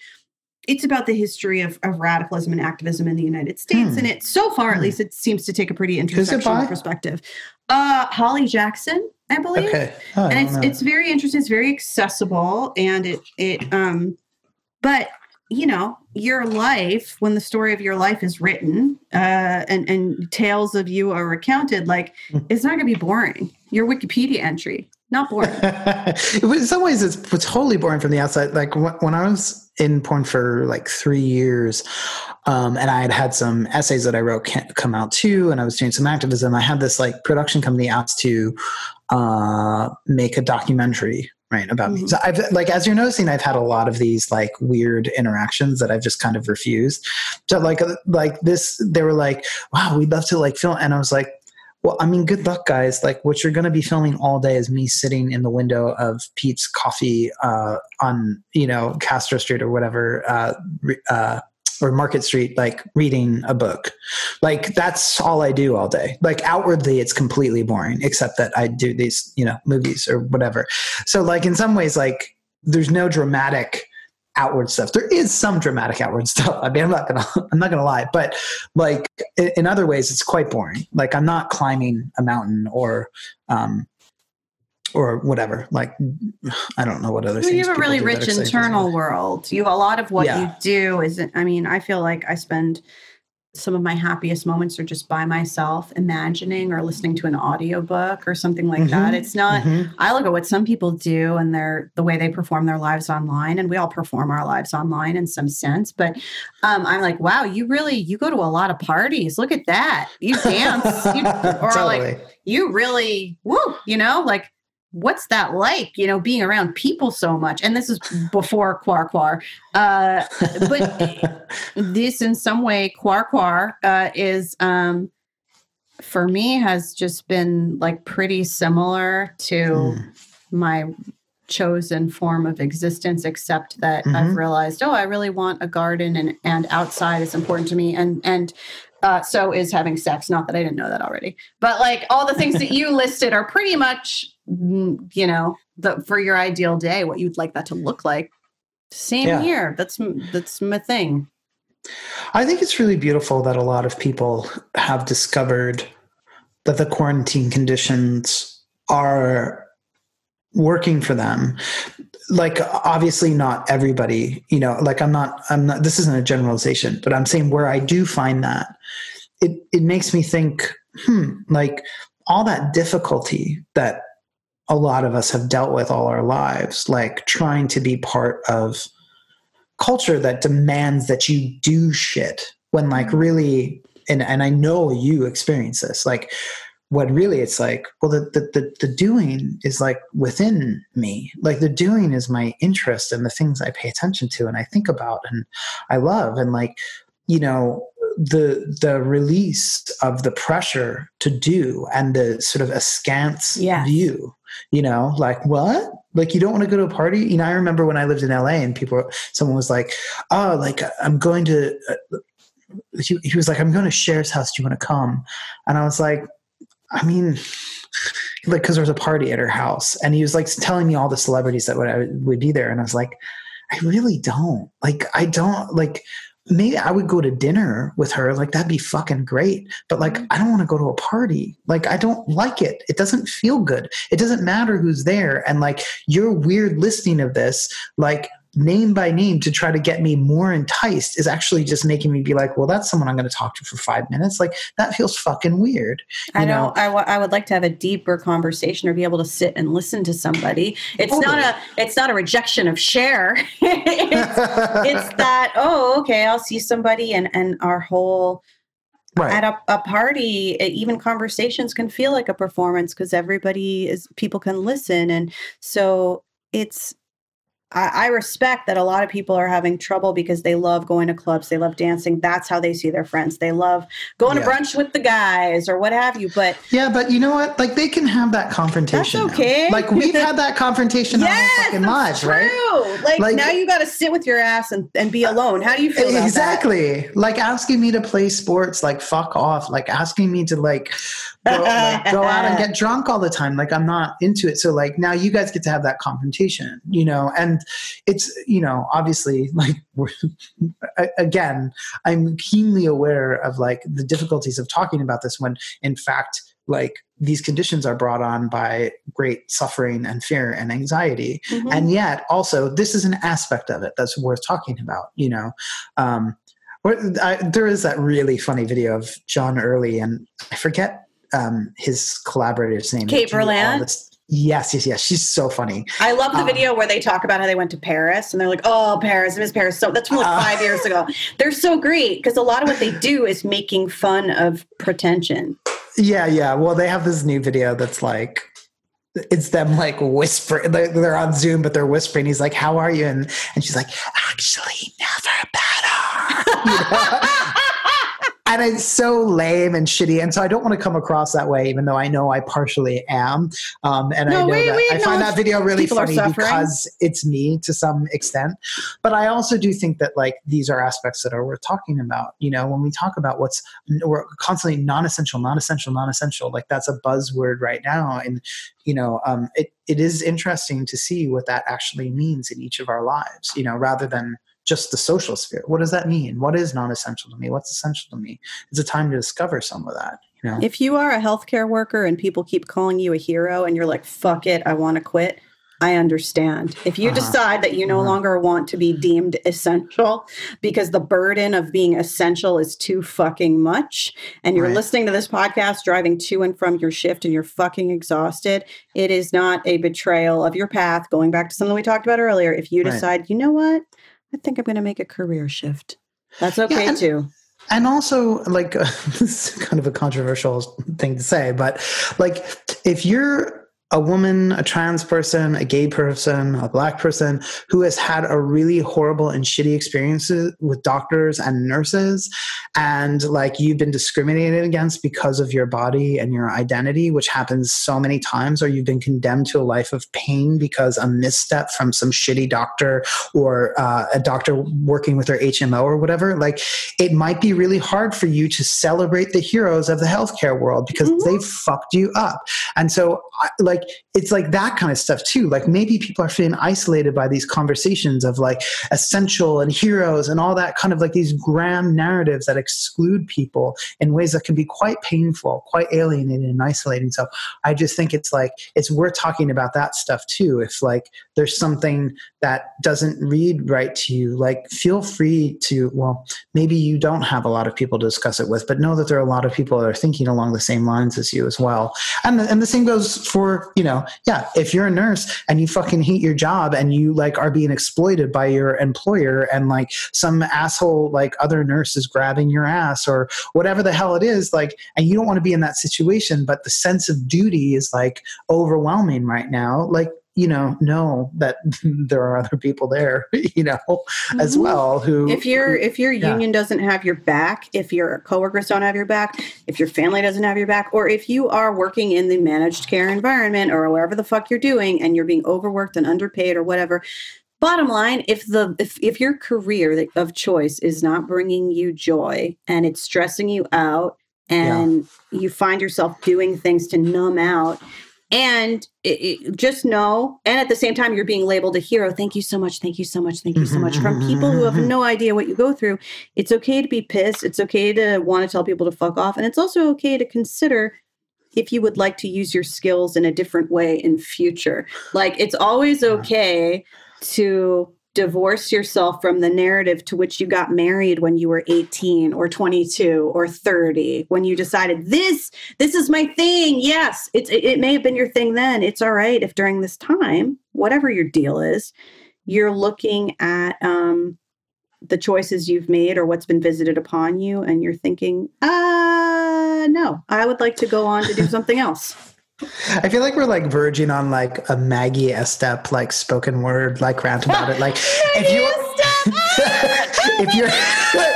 it's about the history of, of radicalism and activism in the United States. Hmm. And it so far, at hmm. least, it seems to take a pretty intersectional perspective. Uh, Holly Jackson I believe. Okay. Oh, and it's it's very interesting. It's very accessible, and it it um, but you know your life when the story of your life is written uh, and and tales of you are recounted, like hmm. it's not going to be boring. Your Wikipedia entry not boring. in some ways, it's, it's totally boring from the outside. Like when I was in porn for like three years, um, and I had had some essays that I wrote come out too, and I was doing some activism. I had this like production company asked to uh, make a documentary right about mm-hmm. me so i've like as you're noticing i've had a lot of these like weird interactions that i've just kind of refused so like uh, like this they were like wow we'd love to like film and i was like well i mean good luck guys like what you're going to be filming all day is me sitting in the window of Peet's coffee uh on you know castro street or whatever uh uh or Market Street, like reading a book. Like that's all I do all day. Like outwardly, it's completely boring, except that I do these, you know, movies or whatever. So, like in some ways, like there's no dramatic outward stuff. There is some dramatic outward stuff. I mean, I'm not gonna, I'm not gonna lie, but like in other ways, it's quite boring. Like I'm not climbing a mountain or, um, or whatever. Like I don't know what other well, You have a really rich internal world. You a lot of what yeah. you do is I mean, I feel like I spend some of my happiest moments are just by myself imagining or listening to an audiobook or something like mm-hmm. that. It's not mm-hmm. I look at what some people do and their the way they perform their lives online and we all perform our lives online in some sense, but um, I'm like, wow, you really you go to a lot of parties. Look at that. You dance you, or totally. like you really woo, you know, like what's that like you know being around people so much and this is before quar quar uh, but this in some way quar quar uh, is um, for me has just been like pretty similar to mm. my chosen form of existence except that mm-hmm. i've realized oh i really want a garden and and outside is important to me and and uh, so is having sex. Not that I didn't know that already, but like all the things that you listed are pretty much, you know, the for your ideal day, what you'd like that to look like. Same yeah. here. That's that's my thing. I think it's really beautiful that a lot of people have discovered that the quarantine conditions are working for them like obviously not everybody you know like i'm not i'm not this isn't a generalization but i'm saying where i do find that it it makes me think hmm like all that difficulty that a lot of us have dealt with all our lives like trying to be part of culture that demands that you do shit when like mm-hmm. really and and I know you experience this like what really it's like well the, the, the the doing is like within me. Like the doing is my interest and the things i pay attention to and i think about and i love and like you know the the release of the pressure to do and the sort of askance yes. view you know like what like you don't want to go to a party you know i remember when i lived in la and people someone was like oh like i'm going to uh, he, he was like i'm going to Cher's house do you want to come and i was like I mean, like because there was a party at her house, and he was like telling me all the celebrities that would would be there, and I was like, I really don't like. I don't like. Maybe I would go to dinner with her, like that'd be fucking great. But like, mm-hmm. I don't want to go to a party. Like, I don't like it. It doesn't feel good. It doesn't matter who's there. And like, your weird listing of this, like, name by name to try to get me more enticed is actually just making me be like, well, that's someone I'm going to talk to for five minutes. Like that feels fucking weird. I know. I, w- I would like to have a deeper conversation or be able to sit and listen to somebody. It's totally. not a, it's not a rejection of Cher. it's, it's that, oh, okay. I'll see somebody and, and our whole, Right. At a, a, party, even conversations can feel like a performance because everybody is people can listen, and so it's I, I respect that a lot of people are having trouble because they love going to clubs, they love dancing. That's how they see their friends. They love going yeah. to brunch with the guys or what have you. But yeah, but you know what? Like they can have that confrontation. That's okay. Now. Like we've had that confrontation yes, fucking lives, true. right? Like, like, now you got to sit with your ass and, and be alone. How do you feel? exactly. That? Like asking me to play sports, like fuck off. Like asking me to like go, like, go out and get drunk all the time. Like I'm not into it. So like now you guys get to have that confrontation, you know, and it's, you know, obviously like again, I'm keenly aware of like the difficulties of talking about this when in fact like these conditions are brought on by great suffering and fear and anxiety mm-hmm. and yet also this is an aspect of it that's worth talking about you know um, I, there is that really funny video of John Early and I forget um, his collaborator's name. Kate Berlant. Yes, yes, yes. She's so funny. I love the um, video where they talk about how they went to Paris and they're like, "Oh, Paris, Miss Paris." So that's from like uh, five years ago. They're so great because a lot of what they do is making fun of pretension. Yeah, yeah. Well, they have this new video that's like it's them like whispering. They're, they're on Zoom, but they're whispering. He's like, "How are you?" And and she's like, "Actually, never better." You know? And it's so lame and shitty. And so I don't want to come across that way, even though I know I partially am. Um, and No, I know we- that we I find that video really funny because it's me to some extent. But I also do think that like these are aspects that are worth talking about. You know, when we talk about what's we're constantly non-essential, non-essential, non-essential. Like that's a buzzword right now, and you know, um, it it is interesting to see what that actually means in each of our lives. You know, rather than just the social sphere. What does that mean? What is non-essential to me? What's essential to me? It's a time to discover some of that. You know, If you are a healthcare worker and people keep calling you a hero and you're like, fuck it, I want to quit, I understand. If you Uh-huh. decide that you no Uh-huh. longer want to be deemed essential because the burden of being essential is too fucking much, and you're Right. listening to this podcast driving to and from your shift and you're fucking exhausted, it is not a betrayal of your path. Going back to something we talked about earlier, if you Right. decide, you know what, I think I'm going to make a career shift. That's okay and- too. and also like this is kind of a controversial thing to say but like if you're a woman a trans person a gay person a black person who has had a really horrible and shitty experiences with doctors and nurses and like you've been discriminated against because of your body and your identity which happens so many times or you've been condemned to a life of pain because a misstep from some shitty doctor or uh, a doctor working with their hmo or whatever like it might be really hard for you to celebrate the heroes of the healthcare world because Mhm. they fucked you up. And so, I, like, it's like that kind of stuff too. Like, maybe people are feeling isolated by these conversations of like essential and heroes and all that kind of like these grand narratives that exclude people in ways that can be quite painful, quite alienating and isolating. So, I just think it's like, it's worth talking about that stuff too. If like there's something that doesn't read right to you, like, feel free to, well, maybe you don't have a lot of people to discuss it with, but know that there are a lot of people that are thinking along the same lines as you as well. And the, and the same goes for, you know, yeah, if you're a nurse and you fucking hate your job and you like are being exploited by your employer and like some asshole like other nurse is grabbing your ass or whatever the hell it is, like, and you don't want to be in that situation, but the sense of duty is like overwhelming right now. Like, you know, know that there are other people there, you know, as Mhm. well who if your if your yeah. union doesn't have your back if your coworkers don't have your back if your family doesn't have your back or if you are working in the managed care environment or wherever the fuck you're doing and you're being overworked and underpaid or whatever bottom line if the if, if your career of choice is not bringing you joy and it's stressing you out and you find yourself doing things to numb out and it, it- just know and at the same time you're being labeled a hero. Thank you so much. Thank you so much. Thank you so much. From mm-hmm, people who have mm-hmm, mm-hmm. no idea what you go through it's okay to be pissed. It's okay to want to tell people to fuck off. And it's also okay to consider if you would like to use your skills in a different way in future. Like it's always okay to divorce yourself from the narrative to which you got married when you were 18 or 22 or 30 when you decided this this is my thing. Yes it's it, it may have been your thing then. It's all right if during this time whatever your deal is you're looking at um the choices you've made or what's been visited upon you and you're thinking uh no i would like to go on to do something else I feel like we're like verging on like a Maggie Estep like spoken word like rant about it. Like if you if you're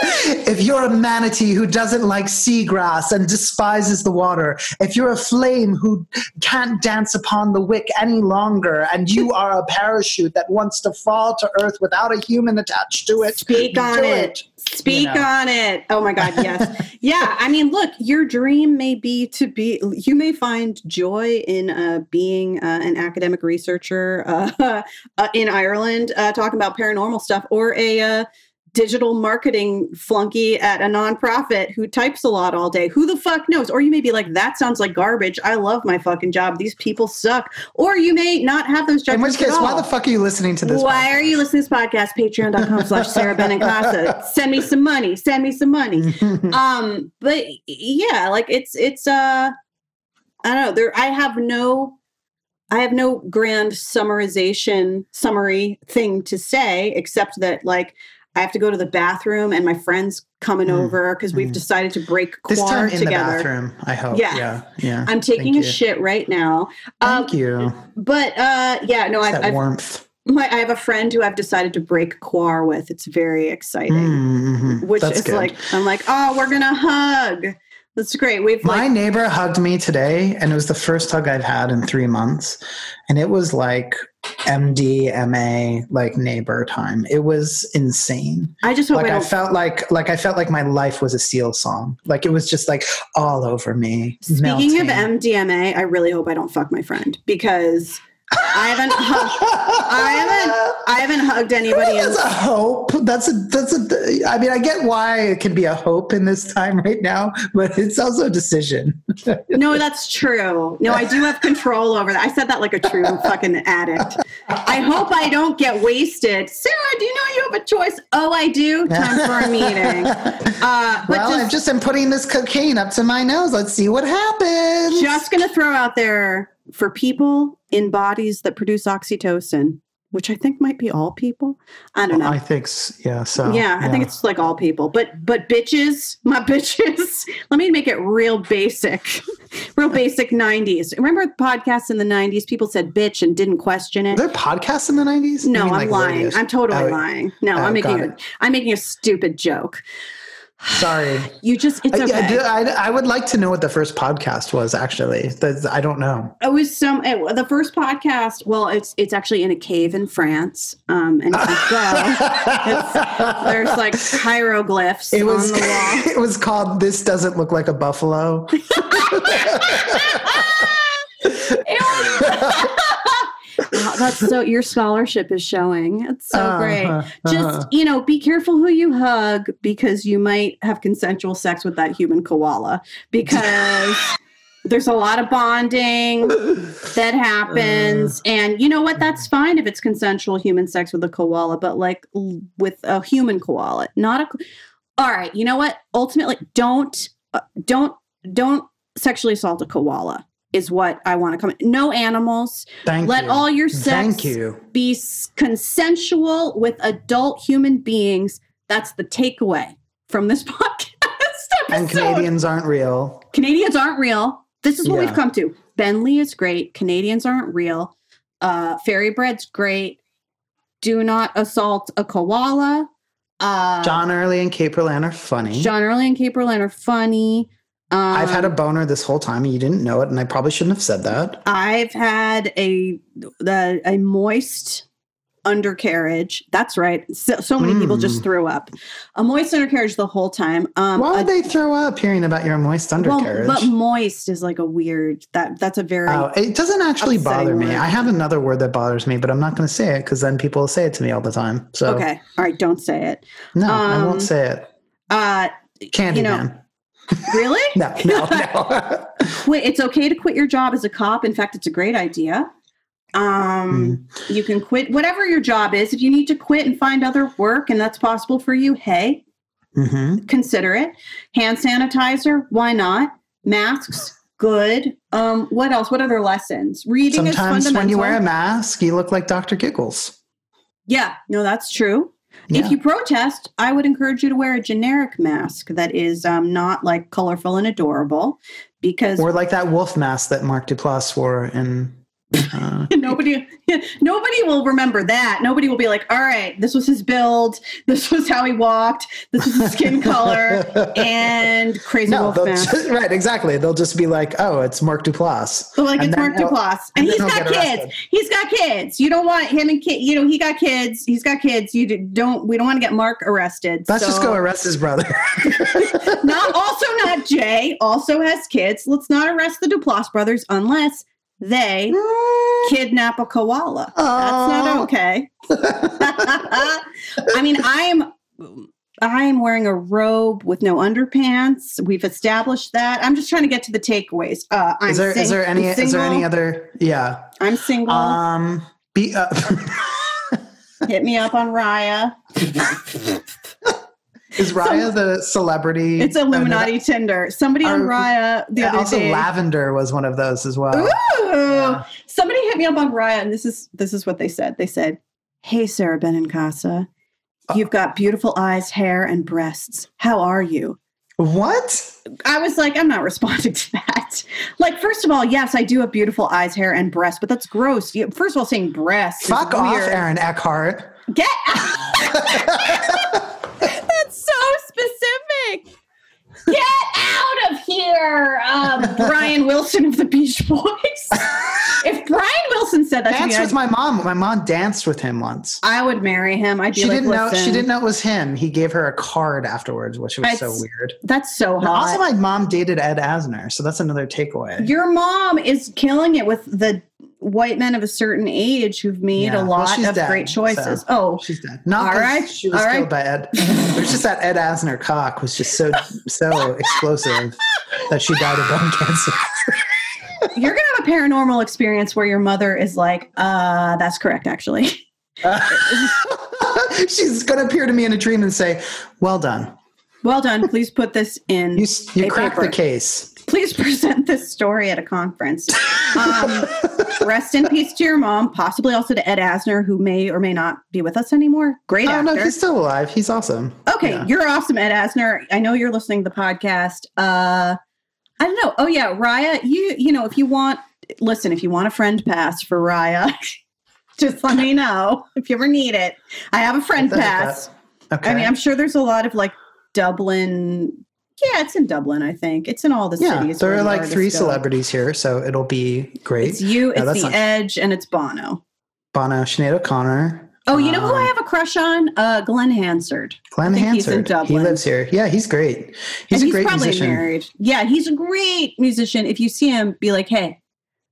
if you're a manatee who doesn't like seagrass and despises the water, if you're a flame who can't dance upon the wick any longer, and you are a parachute that wants to fall to earth without a human attached to it, Speak on do it. Speak You know. on it. Oh my God, yes. yeah. I mean, look, your dream may be to be, you may find joy in uh, being uh, an academic researcher uh, uh, in Ireland uh, talking about paranormal stuff or a uh, digital marketing flunky at a nonprofit who types a lot all day. Who the fuck knows? Or you may be like, that sounds like garbage. I love my fucking job. These people suck. Or you may not have those jobs. In which case, why the fuck are you listening to this? Why are you listening to this podcast? Patreon.com slash Sara Benincasa. Send me some money. Send me some money. Um, but yeah, like it's it's uh I don't know. There I have no I have no grand summarization summary thing to say except that like I have to go to the bathroom, and my friend's coming Mm, over because we've mm. decided to break This quar time in the together. bathroom, I hope. Yeah. Yeah. Yeah. I'm taking Thank a you. shit right now. Um, Thank you. but uh, yeah, no, I've, I've warmth. my, I have a friend who I've decided to break quar with. It's very exciting. Mm, mhm. Which That's is good. like I'm like, oh, we're gonna hug. That's great. We've My like neighbor hugged me today, and it was the first hug I've had in three months. And it was like MDMA, like neighbor time. It was insane. I just like I felt like like I felt like my life was a Seal song. Like it was just like all over me. Speaking of. MDMA, I really hope I don't fuck my friend because I haven't hugged, I haven't I haven't hugged anybody in That's a hope. That's a that's a. I mean, I get why it can be a hope in this time right now, but it's also a decision. No, that's true. No, I do have control over that. I said that like a true fucking addict. I hope I don't get wasted. Sara, do you know you have a choice? Oh, I do. Time for a meeting. Uh, but well, just, I've just am putting this cocaine up to my nose. Let's see what happens. just going to throw out there for people in bodies that produce oxytocin, which I think might be all people. I don't know. I think, yeah. So yeah, I think it's like all people. But but bitches, my bitches. Let me make it real basic. real basic 90s. Remember podcasts in the 90s? People said bitch and didn't question it. Are there podcasts in the nineties? No, I'm lying. I'm totally Oh, lying. No, oh, I'm making I'm making a stupid joke. Sorry. You just it's I, okay. I, I, I would like to know what the first podcast was. Actually, I don't know. It was some it, the first podcast. Well, it's it's actually in a cave in France. Um, and if you go, there's like hieroglyphs It was. on the wall. It was called "This Doesn't Look Like a Buffalo." Wow, that's so your scholarship is showing. It's so great. Uh-huh, Just you know, be careful who you hug because you might have consensual sex with that human koala because there's a lot of bonding that happens. And you know what? That's fine if it's consensual human sex with a koala but like l- with a human koala not a all right you know what? Ultimately don't uh, don't don't sexually assault a koala is what i want to come no animals Thank you. let you. all your sex Thank you. be consensual with adult human beings that's the takeaway from this podcast And. Canadians aren't real. Canadians aren't real. This is what Yeah. we've come to. Ben Lee is great. Canadians aren't real. Uh, fairy bread's great. Do not assault a koala. Uh, John Early and Kate Berlant are funny. John Early and Kate Berlant are funny. Um, I've had a boner this whole time, and you didn't know it, and I probably shouldn't have said that. I've had a the, a moist undercarriage. That's right. So, so many people just Mm. threw up. A moist undercarriage the whole time. Um, Why a- would they throw up hearing about your moist well, undercarriage? but moist is like a weird that that's a very Oh, it doesn't actually bother me. word. I have another word that bothers me, but I'm not going to say it because then people will say it to me all the time. So okay. All right, don't say it. no, I Um, won't say it. Uh, Candyman. you know- really? no, no, no. quit. It's okay to quit your job as a cop. In fact, it's a great idea. Um, Hmm. you can quit whatever your job is. If you need to quit and find other work, and that's possible for you, hey, hmm consider it. Hand sanitizer, why not? Masks, good. Um, what else? What other lessons? Reading is Sometimes fundamental. when you wear a mask, you look like Dr. Giggles. yeah, no, that's true. Yeah. If you protest, I would encourage you to wear a generic mask that is um, not like colorful and adorable, because or like that wolf mask that Mark Duplass wore in. Uh, nobody nobody will remember that. Nobody will be like all right this was his build. This was how he walked. This was his skin color and crazy no, wolf just, right, exactly. They'll just be like, "Oh, it's Mark Duplass." so like and it's mark duplass. And and, he's got kids. he's got kids. You don't want him and kid you know he got kids. He's got kids. You don't we don't want to get mark arrested. Let's just go arrest his brother. not also not jay. Also has kids. Let's not arrest the duplass brothers unless they kidnap a koala. That's not Oh. okay. I mean, I am I am wearing a robe with no underpants. We've established that. I'm just trying to get to the takeaways. Uh, I'm is there is sing- there any is there any other? Yeah. I'm single. Um. Be. Uh, Hit me up on Raya. is Raya the celebrity? It's Oh, Illuminati Tinder. Somebody on Raya the that- other also, day. Lavender was one of those as well. Ooh. Yeah. Somebody hit me up on Raya, and this is this is what they said. They said, "Hey, Sara Benincasa, uh, You've got beautiful eyes, hair, and breasts. How are you? What? I was like, I'm not responding to that. Like, first of all, yes, I do have beautiful eyes, hair, and breasts, but that's gross. First of all, saying breasts. Fuck off. Aaron Eckhart. Get That's so specific. Get out of here, um, Brian Wilson of the Beach Boys. if Brian Wilson said that to me, with my mom. My mom danced with him once. I would marry him. I'd be She like, didn't know. She didn't know it was him. He gave her a card afterwards, which was so weird. That's so And hot. also, my mom dated Ed Asner, so that's another takeaway. Your mom is killing it with the white men of a certain age who've made Yeah, a lot she's of dead, great choices. so- Oh, She's dead. Not All right, she was all killed right. by Ed. It was just that Ed Asner cock was just so so explosive that she died of bone cancer. you're gonna have a paranormal experience where your mother is like, uh, that's correct, actually. She's gonna appear to me in a dream and say, "Well done. Well done. Please put this in. You you cracked paper. the case." Please present this story at a conference. Um, rest in peace to your mom, possibly also to Ed Asner, who may or may not be with us anymore. Great actor. Oh actor. no, he's still alive. He's awesome. Okay, Yeah. you're awesome, Ed Asner. I know you're listening to the podcast. Uh, I don't know. Oh yeah, Raya. You you know if you want, listen. If you want a friend pass for Raya, just let me know if you ever need it. I have a friend What the heck, pass. Okay. I mean, I'm sure there's a lot of like Dublin. Yeah, it's in Dublin. I think it's in all the yeah, cities. there are like three go. celebrities here, so it'll be great. It's you. No, It's the not- Edge, and it's Bono. Bono, Sinead O'Connor. Oh, you know who I um, have a crush on? Uh, Glen Hansard. Glen I think he's in Hansard. He lives here. Yeah, he's great. He's and a great probably musician. married. Yeah, he's a great musician. If you see him, be like, "Hey,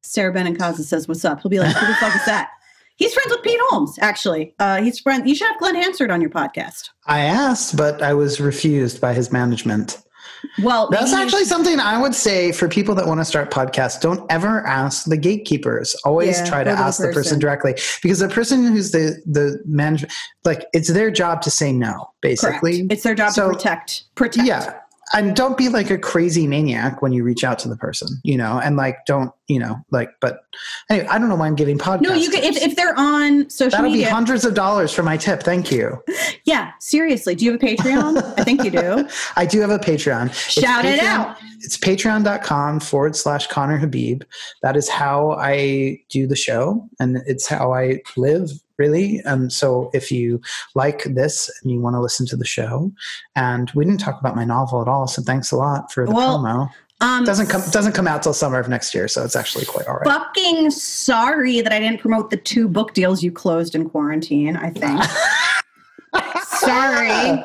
Sara Benincasa says what's up." He'll be like, "Who the fuck is that?" He's friends with Pete Holmes. Actually, uh, he's friend. You should have Glen Hansard on your podcast. I asked, but I was refused by his management. Well, That's actually something I would say for people that want to start podcasts. Don't ever ask the gatekeepers. Always Yeah, try to to the ask the person. person. directly because the person who's the the manager, like it's their job to say no, correct. basically. It's their job So- to protect. Protect. Yeah. And don't be like a crazy maniac when you reach out to the person, you know, and like don't, you know, like, but anyway, I don't know why I'm giving podcast. No, you can if, if they're on social That'll be hundreds of dollars for my tip. Thank you. yeah, seriously. Do you have a Patreon? I think you do. I do have a Patreon. It's Shout it Patreon- out. It's patreon.com forward slash Conner Habib. That is how I do the show and it's how I live, really. Um, so if you like this and you want to listen to the show, and we didn't talk about my novel at all, so thanks a lot for the Well, promo. Um, Doesn't come doesn't come out till summer of next year, so it's actually quite all right. Fucking sorry that I didn't promote the two book deals you closed in quarantine. I think. sorry.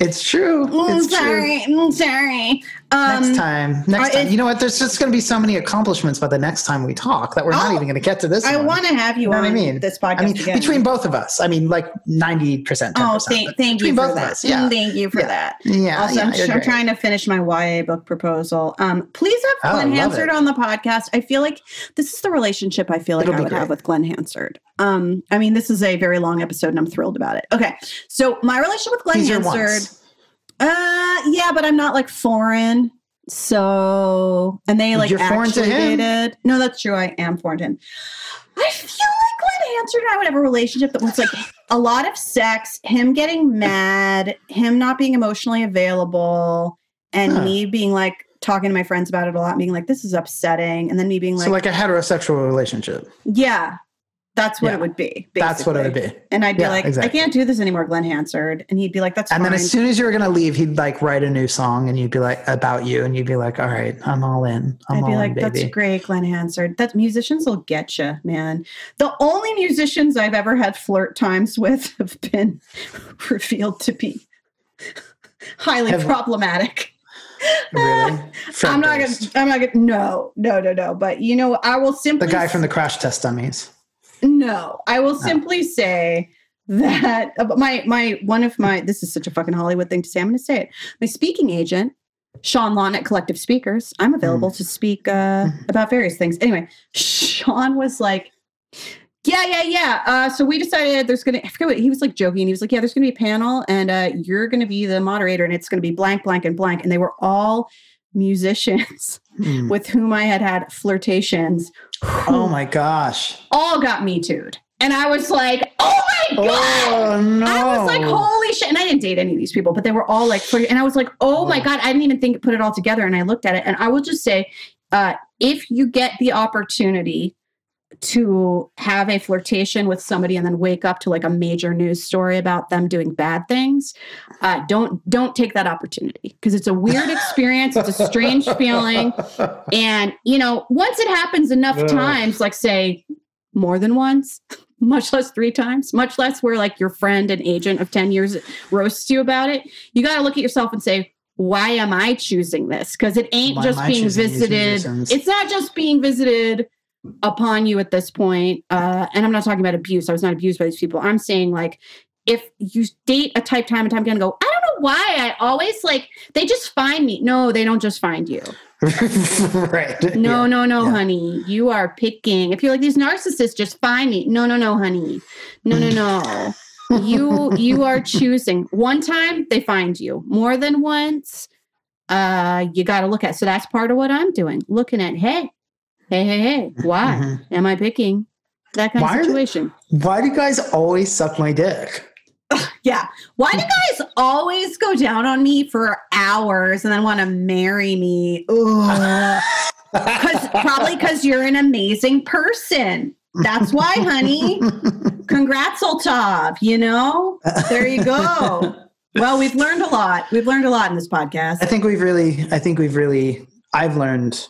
it's true. Mm, It's sorry. Mm, sorry. Um, Next time, next time. it- You know what? There's just going to be so many accomplishments by the next time we talk that we're not Oh, even going to get to this. I want to have you, You know on I mean? this podcast I mean, again. between both of us, I mean, like ninety percent. Oh, thank, thank you for that. us, yeah. Thank you for Yeah. that. Yeah, Also, yeah, I'm, I'm great. trying to finish my YA book proposal. Um, please have Oh, Glen love Hansard on the podcast. I feel like this is the relationship I feel like It'll I would have with Glen Hansard. Um, I mean, this is a very long episode, and I'm thrilled about it. Okay, so my relationship with Glen Hansard. Uh, yeah, but I'm not like foreign. So, and they like You're foreign to him? dated. No, that's true. I am foreign to him. I feel like Glen Hansard and I would have a relationship that was like a lot of sex, him getting mad, him not being emotionally available, and Huh. me being like talking to my friends about it a lot, being like, this is upsetting. And then me being like, so like a heterosexual relationship. yeah, that's what Yeah. it would be. That's what it would be. And I'd be Yeah, like, exactly. I can't do this anymore, Glen Hansard. And he'd be like, that's And fine. then as soon as you were going to leave, he'd like write a new song, and you'd be like about you, and you'd be like, "All right, I'm all in. I'm I'd all be in, like, baby." that's great, Glen Hansard. That musicians will get you, man. The only musicians I've ever had flirt times with have been revealed to be highly Have- problematic. Really? I'm not gonna. I'm not gonna. No, no, no, no. But you know, I will simply. the guy from the Crash Test Dummies. No, I will simply say that uh, my my one of my this is such a fucking Hollywood thing to say. I'm going to say it. My speaking agent, Sean Lawn at Collective Speakers. I'm available to speak uh, about various things. Anyway, Sean was like. Yeah, yeah, yeah. Uh, so we decided there's gonna. I forget what he was like joking. He was like, "Yeah, there's gonna be a panel, and uh, you're gonna be the moderator, and it's gonna be blank, blank, and blank." And they were all musicians Hmm. with whom I had had flirtations. Oh my gosh! all got me too'd. And I was like, oh my god! Oh no! I was like, holy shit. And I didn't date any of these people, but they were all like, and I was like, oh my God, I didn't even think put it all together. And I looked at it and I will just say, uh, if you get the opportunity to have a flirtation with somebody and then wake up to like a major news story about them doing bad things uh, don't don't take that opportunity because it's a weird experience it's a strange feeling and you know once it happens enough Ugh. times like say more than once much less three times much less where like your friend and agent of 10 years roasts you about it you got to look at yourself and say why am i choosing this because it ain't Why just being visited it's not just being visited upon you at this point uh and i'm not talking about abuse i was not abused by these people. I'm saying like if you date a type time and time again and go i don't know why i always like they just find me. No they don't just find you. Right. no Yeah. no no yeah. honey. You are picking. If you're like these narcissists just find me. No no no honey. No no no. You you are choosing. One time they find you. More than once uh you got to look at so that's part of what i'm doing looking at hey hey hey hey why Mhm. am i picking that kind Why of situation Why do you guys always suck my dick? Yeah. Why do guys always go down on me for hours and then want to marry me? Because probably because you're an amazing person. That's why, honey. Congrats, Oltav. You know, there you go. Well, we've learned a lot. We've learned a lot in this podcast. I think we've really, I think we've really, I've learned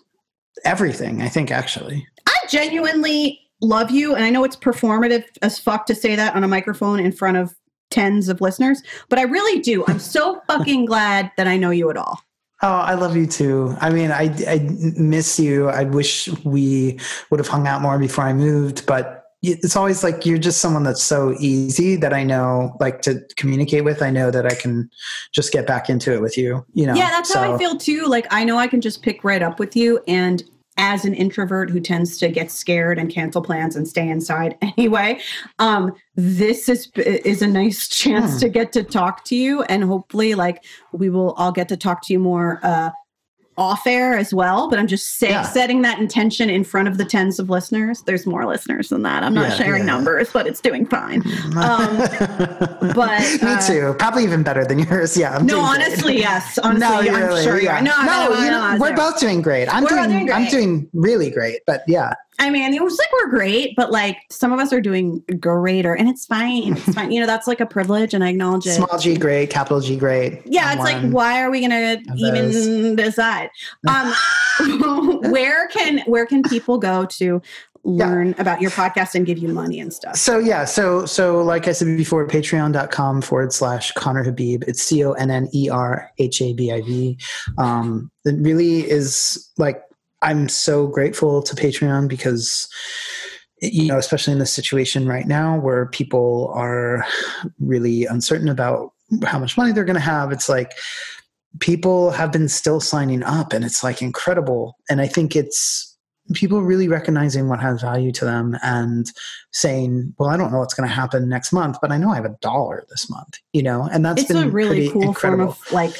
everything. I think actually. I genuinely love you, and I know it's performative as fuck to say that on a microphone in front of tens of listeners, but I really do. I'm so fucking glad that I know you at all. Oh, I love you too. I mean, I, I miss you. I wish we would have hung out more before I moved, but it's always like you're just someone that's so easy that I know, like to communicate with. I know that I can just get back into it with you. You know. Yeah, that's how So- I feel too. Like I know I can just pick right up with you and as an introvert who tends to get scared and cancel plans and stay inside anyway, um this is is a nice chance Hmm. to get to talk to you and hopefully like we will all get to talk to you more uh off air as well, but I'm just say, Yeah. setting that intention in front of the tens of listeners. There's more listeners than that. I'm not Yeah, sharing yeah. numbers, but it's doing fine. Um, but, me uh, too. Probably even better than yours. Yeah. I'm no, doing great. honestly, yes. Honestly, I'm really, sure you are. No, no, no, no, no, we're both doing great. I'm We're doing, doing I'm doing really great. But yeah, I mean, it was like we're great, but like some of us are doing greater, and it's fine. It's fine. You know, that's like a privilege, and I acknowledge it. small G great, capital G great. yeah, it's like, why are we gonna even those. decide? Um, where can where can people go to learn about your podcast and give you money and stuff? So yeah, so so like I said before, patreon.com forward slash Conner Habib. It's C O N N E R H A B I B. Um it really is like I'm so grateful to Patreon because you know, especially in this situation right now where people are really uncertain about how much money they're gonna have, it's like people have been still signing up and it's like incredible. And I think it's people really recognizing what has value to them and saying, "Well, I don't know what's going to happen next month, but I know I have a dollar this month." You know, and that's it's been a really cool incredible. form of like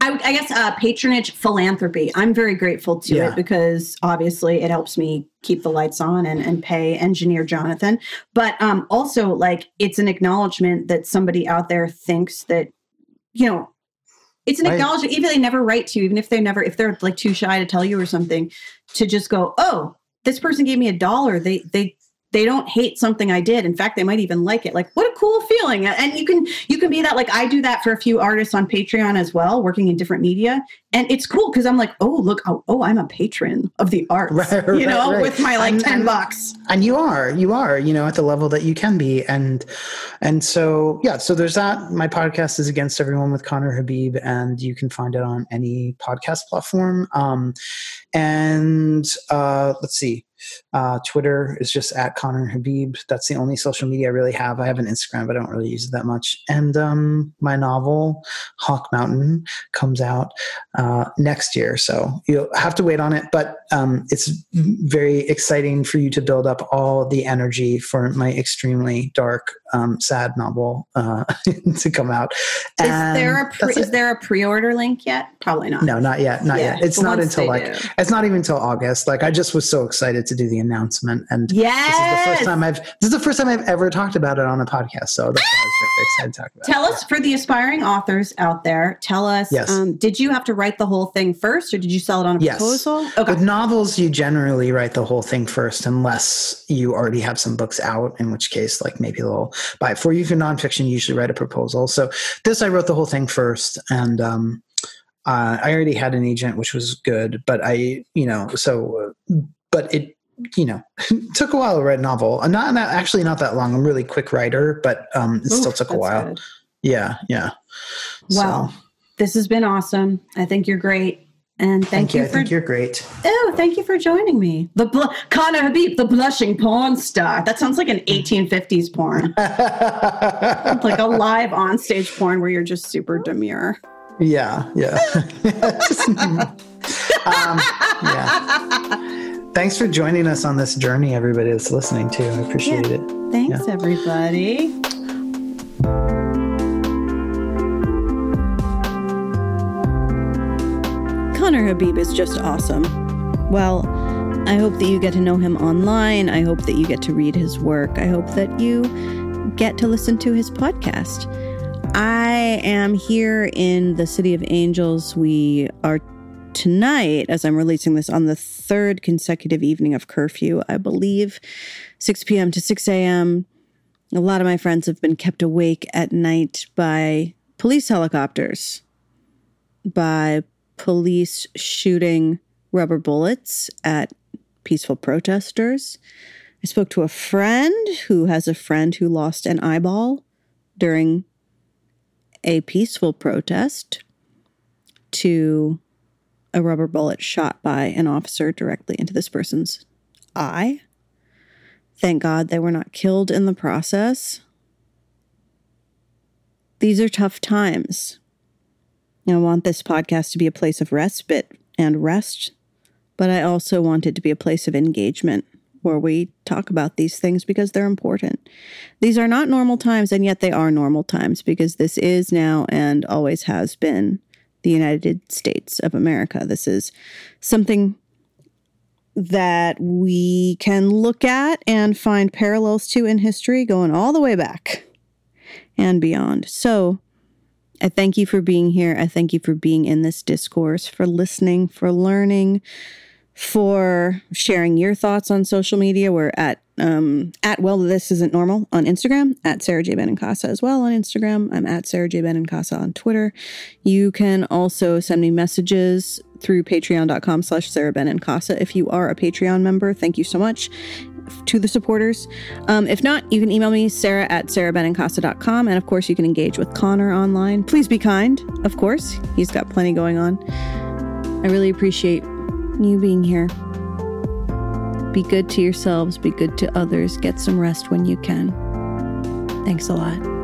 I, I guess uh, patronage philanthropy i'm very grateful to Yeah. it because obviously it helps me keep the lights on and, and pay engineer jonathan but um, also like it's an acknowledgement that somebody out there thinks that you know it's an Right. acknowledgement even if they never write to you even if they never if they're like too shy to tell you or something to just go oh this person gave me a dollar. They they they don't hate something I did. In fact, they might even like it. Like, what a cool feeling! And you can you can be that. Like, I do that for a few artists on Patreon as well, working in different media, and it's cool because I'm like, oh, look, oh, oh, I'm a patron of the arts, Right, you right, know, right. with my like And- ten and- bucks. and you are you are you know at the level that you can be and and so yeah so there's that my podcast is against everyone with conner habib and you can find it on any podcast platform um and uh let's see uh twitter is just at conner habib that's the only social media i really have i have an instagram but i don't really use it that much and um my novel hawk mountain comes out uh next year so you'll have to wait on it but um it's very exciting for you to build up all the energy for my extremely dark, um, sad novel uh, to come out. Is there a pre- is there a pre order link yet? Probably not. No, not yet. Not Yeah, yet. It's not until like do. it's not even until August. Like I just was so excited to do the announcement. And yes. this is the first time I've this is the first time I've ever talked about it on a podcast. So that's why I was very excited to talk about. Tell it. us for the aspiring authors out there. Tell us. Yes. Um, did you have to write the whole thing first, or did you sell it on a Yes. proposal? Okay. With novels, you generally write the whole thing first, unless you already have some books out, in which case, like maybe they'll buy it for you. For nonfiction, you usually write a proposal. So this, I wrote the whole thing first, and um, uh, I already had an agent, which was good. But I, you know, so, uh, but it, you know, took a while to write a novel. Uh, Not, not actually not that long. I'm a really quick writer, but um, it still took a while. good. Yeah, yeah. Wow. So, This has been awesome. I think you're great. And thank, thank you. you I for think you're great. Oh, thank you for joining me. The bl- Conner Habib, the blushing porn star. That sounds like an 1850s porn. like a live onstage porn where you're just super demure. Yeah, yeah. um, yeah. Thanks for joining us on this journey, everybody that's listening too. I appreciate it. Thanks, everybody. Conner Habib is just awesome. Well, I hope that you get to know him online. I hope that you get to read his work. I hope that you get to listen to his podcast. I am here in the City of Angels. We are tonight, as I'm releasing this, on the third consecutive evening of curfew. I believe 6 p.m. to 6 a.m. A lot of my friends have been kept awake at night by police helicopters, by police shooting rubber bullets at peaceful protesters. I spoke to a friend who has a friend who lost an eyeball during a peaceful protest to a rubber bullet shot by an officer directly into this person's eye. Thank God they were not killed in the process. These are tough times. I want this podcast to be a place of respite and rest, but I also want it to be a place of engagement where we talk about these things because they're important. These are not normal times, and yet they are normal times because this is now and always has been the United States of America. This is something that we can look at and find parallels to in history going all the way back and beyond. So, I thank you for being here. I thank you for being in this discourse, for listening, for learning, for sharing your thoughts on social media. We're at um, at well, this isn't normal on Instagram, at Sara J Benincasa as well on Instagram. I'm at Sara J Benincasa on Twitter. You can also send me messages through patreon.com slash Sara Benincasa. If you are a Patreon member, thank you so much to the supporters. Um, if not, you can email me, sara at sarabenincasa.com. And of course, you can engage with Conner online. Please be kind, of course. He's got plenty going on. I really appreciate you being here. Be good to yourselves, be good to others, get some rest when you can. Thanks a lot.